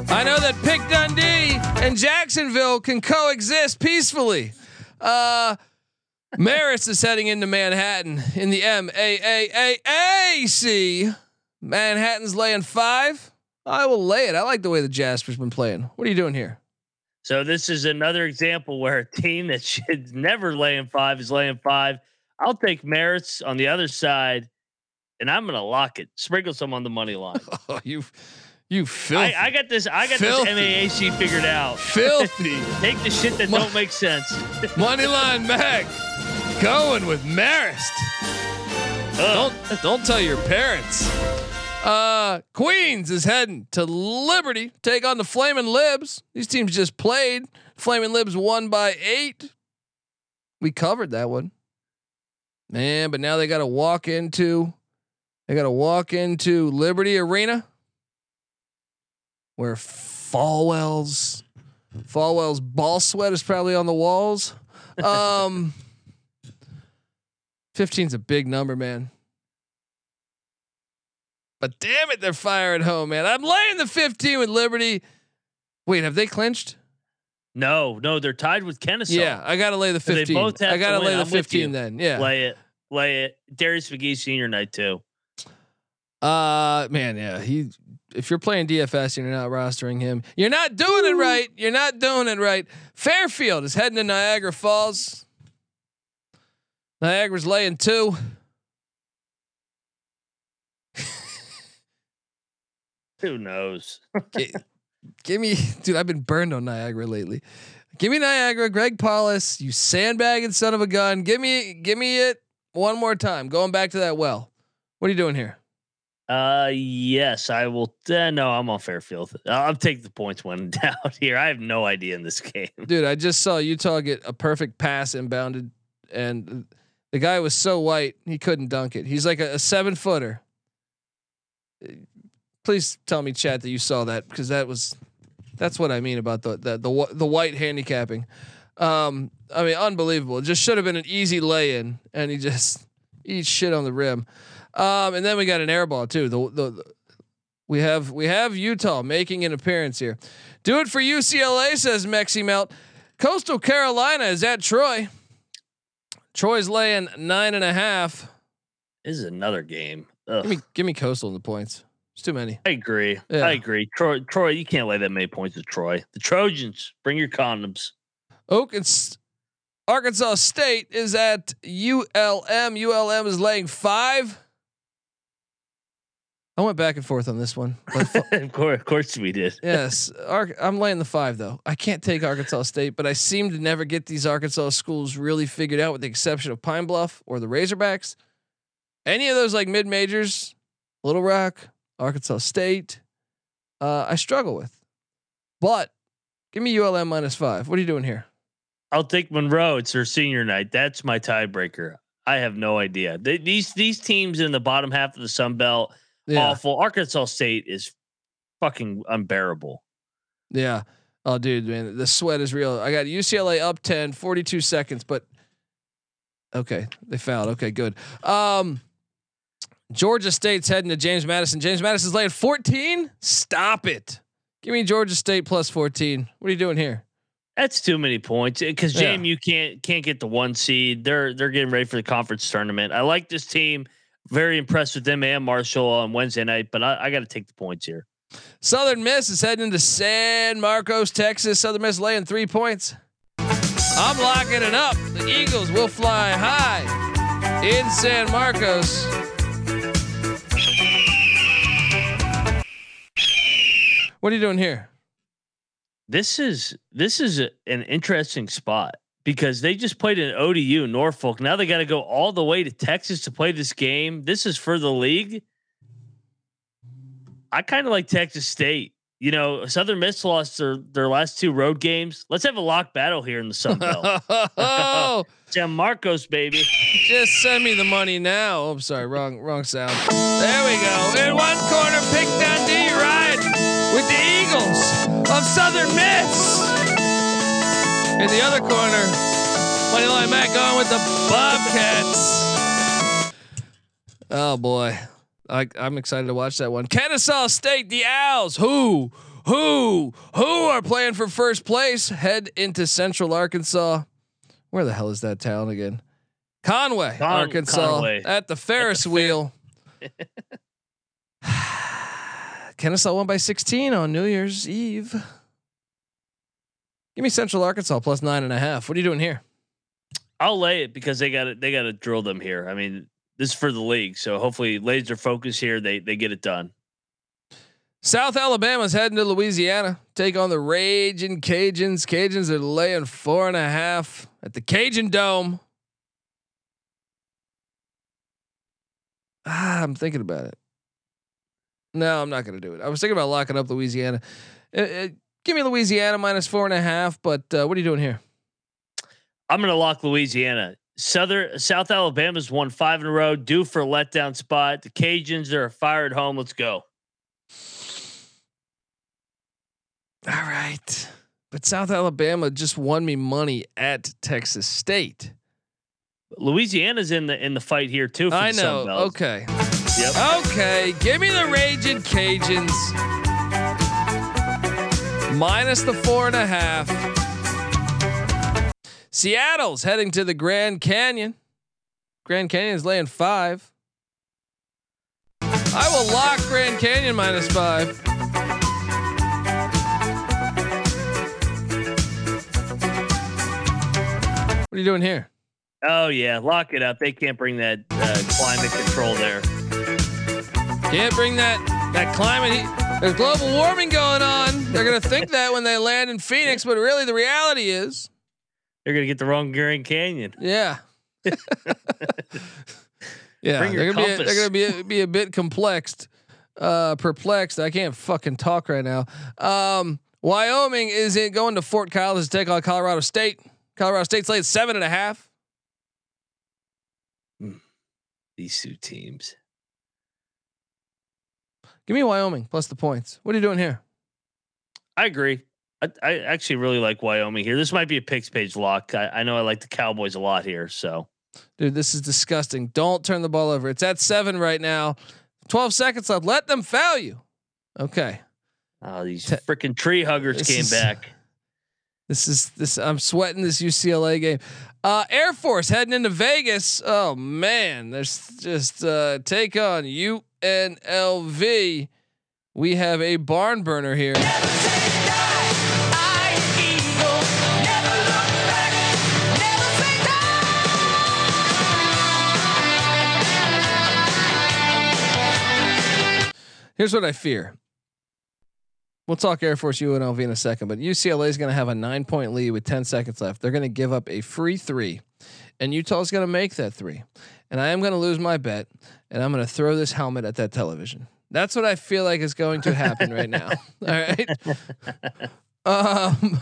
I know that Pick Dundee and Jacksonville can coexist peacefully. Uh, Marist is heading into Manhattan in the M A A A A C. Manhattan's laying five. I will lay it. I like the way the Jasper's been playing. What are you doing here? So this is another example where a team that should never lay in five is laying five. I'll take Marist on the other side, and I'm gonna lock it. Sprinkle some on the money line. *laughs* Oh, you, you filthy, I, I got this. I got Filthy. this MAAC figured out. filthy *laughs* Take the shit that don't make sense. *laughs* money line Mac going with Marist. Ugh. Don't don't tell your parents. Uh, Queens is heading to Liberty, take on the Flaming Libs. These teams just played. Flaming Libs won by eight. We covered that one, man. But now they got to walk into, they got to walk into Liberty Arena, where Falwell's Falwell's ball sweat is probably on the walls. Um, *laughs* 15's a big number, man. But damn it, they're firing home, man. I'm laying the 15 with Liberty. Wait, have they clinched? No, no, they're tied with Kennesaw. Yeah, I gotta lay the So they 15. both have I gotta to lay the I'm 15 then. Yeah. lay it, lay it. Darius McGhee Senior night too. Uh man, yeah. He if you're playing DFS and you're not rostering him, you're not doing it right. You're not doing it right. Fairfield is heading to Niagara Falls. Niagara's laying two. Who knows? Gi- give me, dude. I've been burned on Niagara lately. Give me Niagara, Greg Paulus. You sandbagging son of a gun. Give me, give me it one more time. Going back to that well. What are you doing here? Uh, yes, I will. Uh, no, I'm on Fairfield. I'll, take the points when *laughs* doubt here. I have no idea in this game. *laughs* Dude, I just saw Utah get a perfect pass inbounded, and the guy was so white he couldn't dunk it. He's like a, a seven footer. Please tell me, chat, that you saw that because that was that's what I mean about the the the, the white handicapping. Um, I mean, unbelievable. It just should have been an easy lay in, and he just eats shit on the rim. Um, and then we got an air ball too. The, the the we have we have Utah making an appearance here. Do it for UCLA, says Mexi Melt. Coastal Carolina is at Troy. Troy's laying nine and a half. This is another game. Ugh. Give me give me Coastal in the points. It's too many. I agree. Yeah. I agree. Troy, Troy, you can't lay that many points to Troy. The Trojans, bring your condoms. Oak and S- Arkansas State is at ULM. ULM is laying five. I went back and forth on this one. *laughs* Fu- of course, of course we did. yes, Ar- I'm laying the five though. I can't take Arkansas State, but I seem to never get these Arkansas schools really figured out, with the exception of Pine Bluff or the Razorbacks. Any of those like mid majors, Little Rock, Arkansas State, uh, I struggle with. But give me ULM minus five. What are you doing here? I'll take Monroe. It's their senior night. That's my tiebreaker. I have no idea. They, these these teams in the bottom half of the Sun Belt awful. Arkansas State is fucking unbearable. Yeah. Oh, dude, man, the sweat is real. I got UCLA up 10, 42 seconds, but okay, they fouled. Okay, good. Um, Georgia State's heading to James Madison. James Madison's laying 14. Stop it. Give me Georgia State plus 14. What are you doing here? That's too many points because Yeah. JMU can't can't get the one seed. They're they're getting ready for the conference tournament. I like this team. Very impressed with them and Marshall on Wednesday night, but I, I got to take the points here. Southern Miss is heading into San Marcos, Texas. Southern Miss laying three points. I'm locking it up. The Eagles will fly high in San Marcos. What are you doing here? This is this is a, an interesting spot because they just played in ODU Norfolk. Now they got to go all the way to Texas to play this game. This is for the league. I kind of like Texas State. You know, Southern Miss lost their, their last two road games. Let's have a lock battle here in the Sun Belt. *laughs* oh, San Marcos, baby. just send me the money now. Oh, I'm sorry, wrong wrong sound. There we go. In one corner, Pick Dundee ride with the Eagles of Southern Miss. In the other corner, Moneyline Matt going with the Bobcats. Oh boy. I, I'm excited to watch that one. Kennesaw State, the Owls. Who, who, who are playing for first place? Head into Central Arkansas. Where the hell is that town again? Conway, Con- Arkansas, Conway. at the Ferris wheel. *sighs* Kennesaw won by 16 on New Year's Eve. Give me Central Arkansas plus nine and a half. What are you doing here? I'll lay it because they got to they got to drill them here. I mean, this is for the league, so hopefully laser focus here. They they get it done. South Alabama's heading to Louisiana. Take on the Raging Cajuns. Cajuns are laying four and a half at the Cajundome. Ah, I'm thinking about it. No, I'm not going to do it. I was thinking about locking up Louisiana. Uh, uh, give me Louisiana minus four and a half. But uh, what are you doing here? I'm going to lock Louisiana. Southern South Alabama's won five in a row, due for a letdown spot. The Cajuns they're a fire at home. Let's go. All right. But South Alabama just won me money at Texas State. Louisiana's in the in the fight here too. For I know. Okay. Yep. Okay. Give me the Raging Cajuns. Minus the four and a half. Seattle's heading to the Grand Canyon. Grand Canyon is laying five. I will lock Grand Canyon minus five. What are you doing here? Oh yeah, lock it up. They can't bring that uh, climate control there. Can't bring that that climate. There's global warming going on. They're gonna think that when they land in Phoenix, but really the reality is, They're gonna get the wrong Grand Canyon. yeah. *laughs* yeah, they're gonna be a, they're gonna be a, be a bit complexed, uh, perplexed. I can't fucking talk right now. Um, Wyoming is in going to Fort Collins to take on Colorado State. Colorado State's laying seven and a half. These two teams. Give me Wyoming plus the points. What are you doing here? I agree. I, I actually really like Wyoming here. This might be a picks page lock. I, I know I like the Cowboys a lot here. So Dude, this is disgusting. Don't turn the ball over. It's at seven right now. 12 seconds left. Let them foul you. Okay. oh, these Te- freaking tree huggers came is- back. *laughs* This is this I'm sweating this UCLA game. Uh Air Force heading into Vegas. Oh man, there's just uh take on UNLV. We have a barn burner here. Here's what I fear. We'll talk Air Force UNLV in a second, but UCLA is going to have a nine point lead with 10 seconds left. They're going to give up a free three, and Utah's going to make that three. And I am going to lose my bet, and I'm going to throw this helmet at that television. That's what I feel like is going to happen right now. *laughs* *laughs* All right. Um,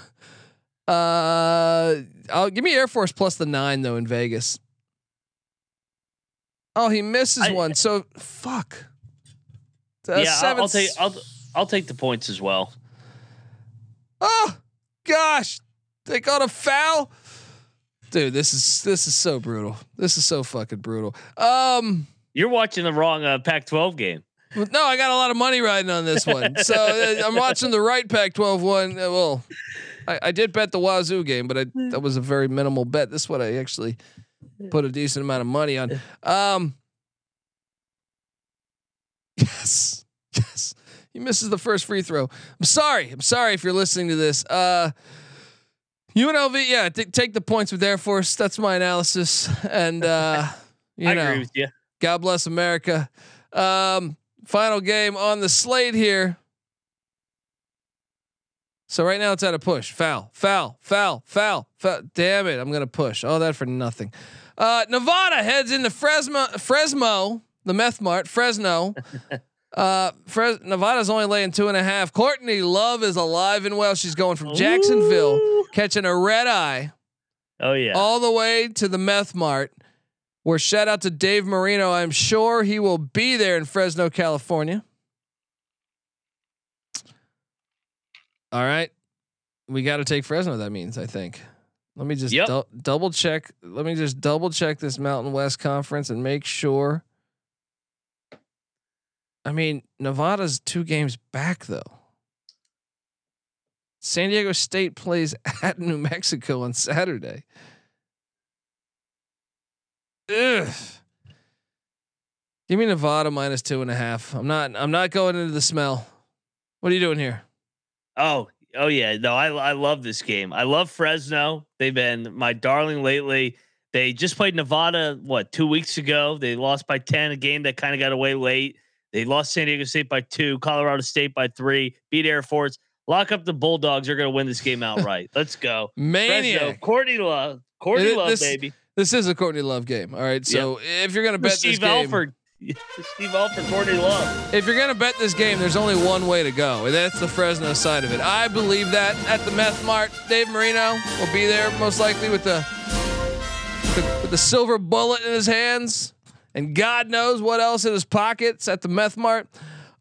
uh, I'll give me Air Force plus the nine though in Vegas. Oh, he misses I- one. So fuck. Uh, yeah, I'll, I'll take I'll I'll take the points as well. Oh gosh, they got a foul. Dude, this is this is so brutal. This is so fucking brutal. Um, You're watching the wrong uh, Pac-12 game. no, I got a lot of money riding on this one. So *laughs* uh, I'm watching the right Pac-12 one. Uh, well, I, I did bet the Wazoo game, but I, that was a very minimal bet. This one I actually put a decent amount of money on. Um, *laughs* yes, yes. He misses the first free throw. I'm sorry. I'm sorry if you're listening to this. Uh, UNLV, yeah, t- take the points with Air Force. That's my analysis. And uh, *laughs* you I know, agree with you. God bless America. Um, final game on the slate here. So right now it's at a push. Foul, foul, foul, foul, foul. Damn it! I'm gonna push. All that for nothing. Uh, Nevada heads into Fresno, Fresno, the meth mart, Fresno. *laughs* Uh, Fres- Nevada's only laying two and a half. Courtney Love is alive and well. She's going from Jacksonville, Ooh. catching a red eye Oh yeah. all the way to the meth mart. Where shout out to Dave Marino. I'm sure he will be there in Fresno, California. All right. We got to take Fresno. That means, I think. Let me just Yep. dou- double check. Let me just double check this Mountain West Conference and make sure. I mean, Nevada's two games back, though. San Diego State plays *laughs* at New Mexico on Saturday. Ugh. Give me Nevada minus two and a half. I'm not. I'm not going into the smell. What are you doing here? Oh, oh yeah. No, I I love this game. I love Fresno. They've been my darling lately. They just played Nevada what two weeks ago. They lost by ten, a game that kind of got away late. They lost San Diego State by two, Colorado State by three, beat Air Force. Lock up the Bulldogs. They're going to win this game outright. *laughs* Let's go. Fresno, Courtney Love, Courtney Love, this- baby. This is a Courtney Love game. All right. So if you're gonna bet Steve this game, Alford. *laughs* Steve Alford, Courtney Love. if you're gonna bet this game, there's only one way to go, and that's the Fresno side of it. I believe that at the Meth Mart, Dave Marino will be there most likely with the, the with the silver bullet in his hands, and God knows what else in his pockets at the Meth Mart.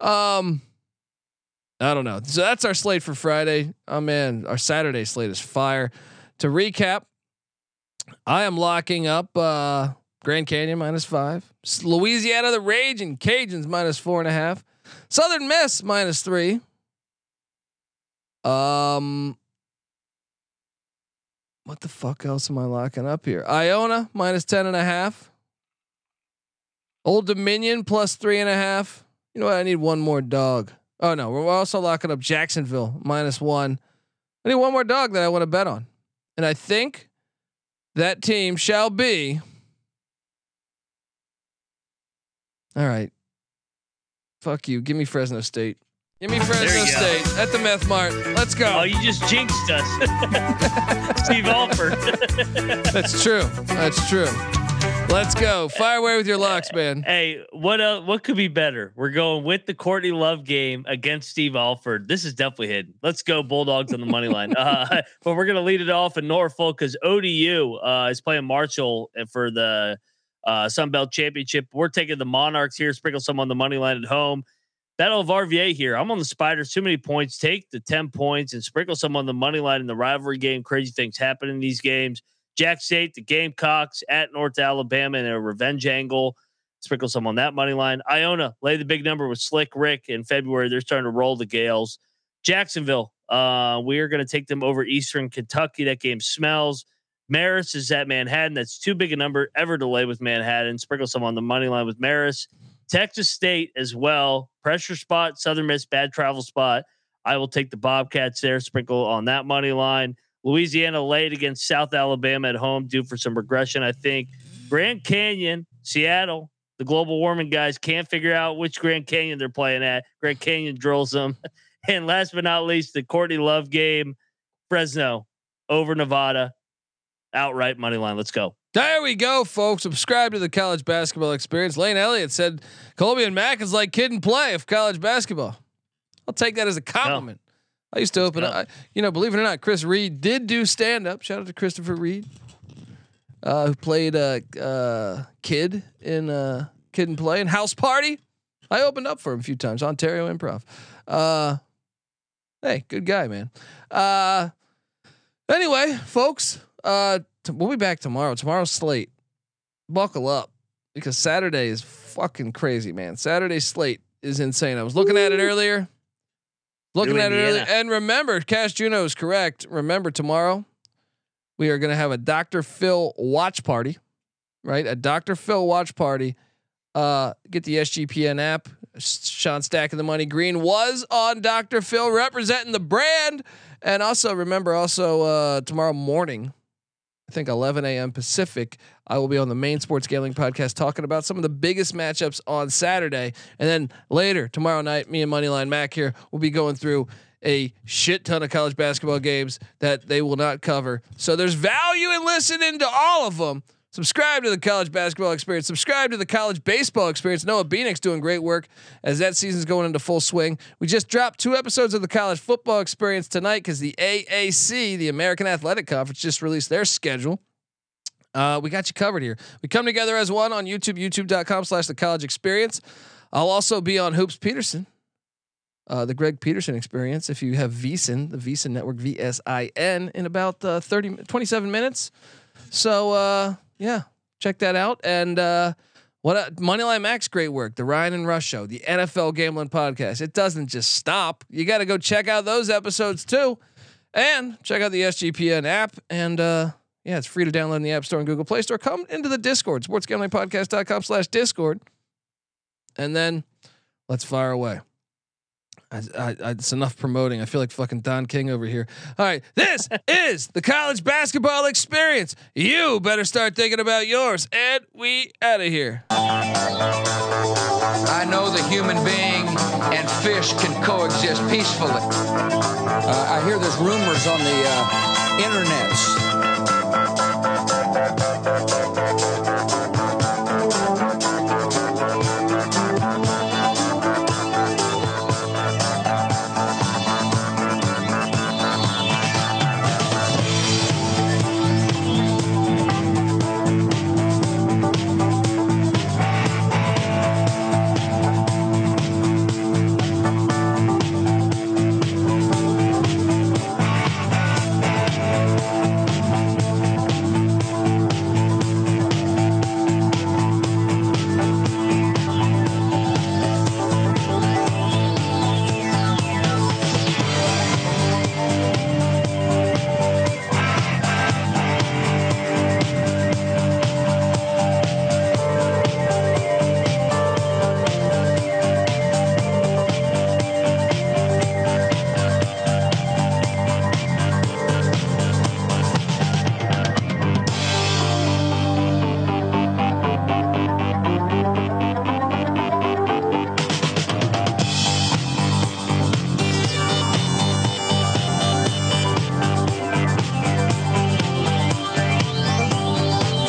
Um, I don't know. So that's our slate for Friday. Oh man, our Saturday slate is fire. To recap, I am locking up uh Grand Canyon minus five, Louisiana the Raging Cajuns minus four and a half, Southern Miss minus three. Um, what the fuck else am I locking up here? Iona minus ten and a half. Old Dominion plus three and a half. You know what? I need one more dog. Oh no, we're also locking up Jacksonville minus one. I need one more dog that I want to bet on, and I think that team shall be. All right. Fuck you. Give me Fresno State. Give me Fresno you go. State at the Meth Mart. Let's go. Oh, you just jinxed us. *laughs* Steve Alford. That's true. That's true. Let's go. Fire away with your locks, man. Hey, what uh, what could be better? We're going with the Courtney Love game against Steve Alford. This is definitely hidden. Let's go Bulldogs on the money line. *laughs* Uh, but we're gonna lead it off in Norfolk because ODU uh, is playing Marshall for the uh, Sun Belt Championship. We're taking the Monarchs here. Sprinkle some on the money line at home. Battle of RVA here. I'm on the Spiders. Too many points. Take the 10 points and sprinkle some on the money line in the rivalry game. Crazy things happen in these games. Jack State, the Gamecocks at North Alabama in a revenge angle. Sprinkle some on that money line. Iona, lay the big number with Slick Rick in February. They're starting to roll the Gales. Jacksonville, uh, we are going to take them over Eastern Kentucky. That game smells. Marist is at Manhattan. That's too big a number ever to lay with Manhattan. Sprinkle some on the money line with Marist. Texas State as well. Pressure spot, Southern Miss, bad travel spot. I will take the Bobcats there. Sprinkle on that money line. Louisiana laid against South Alabama at home, due for some regression, I think. Grand Canyon, Seattle, the global warming guys can't figure out which Grand Canyon they're playing at. Grand Canyon drills them. *laughs* And last but not least, the Courtney Love game, Fresno over Nevada, outright money line. Let's go. There we go, folks. Subscribe to the college basketball experience. Lane Elliott said Colby and Mack is like kid and play of college basketball. I'll take that as a compliment. I used to open up, I- you know, believe it or not, Chris Reid did do stand up. Shout out to Christopher Reid, uh, who played a uh, uh, kid in uh, Kid and Play and House Party. I opened up for him a few times. Ontario Improv. Uh, hey, good guy, man. Uh, anyway, folks, uh, t- we'll be back tomorrow. Tomorrow's slate. Buckle up because Saturday is fucking crazy, man. Saturday slate is insane. I was looking at it earlier. Looking New at it earlier. Indiana. And remember, Cash Juno is correct. Remember, tomorrow we are going to have a Dr. Phil watch party, right? A Dr. Phil watch party. Uh, get the SGPN app. Sean Stacking the Money Green was on Dr. Phil representing the brand. And also remember, also uh, tomorrow morning, I think 11 a.m. Pacific, I will be on the main sports gambling podcast talking about some of the biggest matchups on Saturday. And then later tomorrow night, me and Moneyline Mac here will be going through a shit ton of college basketball games that they will not cover. So there's value in listening to all of them. Subscribe to the college basketball experience. Subscribe to the college baseball experience. Noah Beanick's doing great work as that season's going into full swing. We just dropped two episodes of the college football experience tonight because the AAC, the American Athletic Conference, just released their schedule. Uh, we got you covered here. We come together as one on YouTube, youtube.com slash the college experience. I'll also be on Hoops Peterson, uh, the Greg Peterson experience. If you have VSIN, the VSIN network, V S I N, in about uh, 30, 27 minutes. So, uh, yeah, check that out. And uh, what uh, Moneyline Max, great work. The Ryan and Rush Show, the NFL Gambling Podcast. It doesn't just stop. You got to go check out those episodes too, and check out the SGPN app. And uh, yeah, it's free to download in the App Store and Google Play Store. Come into the Discord, sportsgamblingpodcast.com slash Discord. And then let's fire away. I, I, I, it's enough promoting. I feel like fucking Don King over here. All right, this *laughs* is the college basketball experience. You better start thinking about yours. And we out of here. I know the human being and fish can coexist peacefully. Uh, I hear there's rumors on the uh, internets Bye.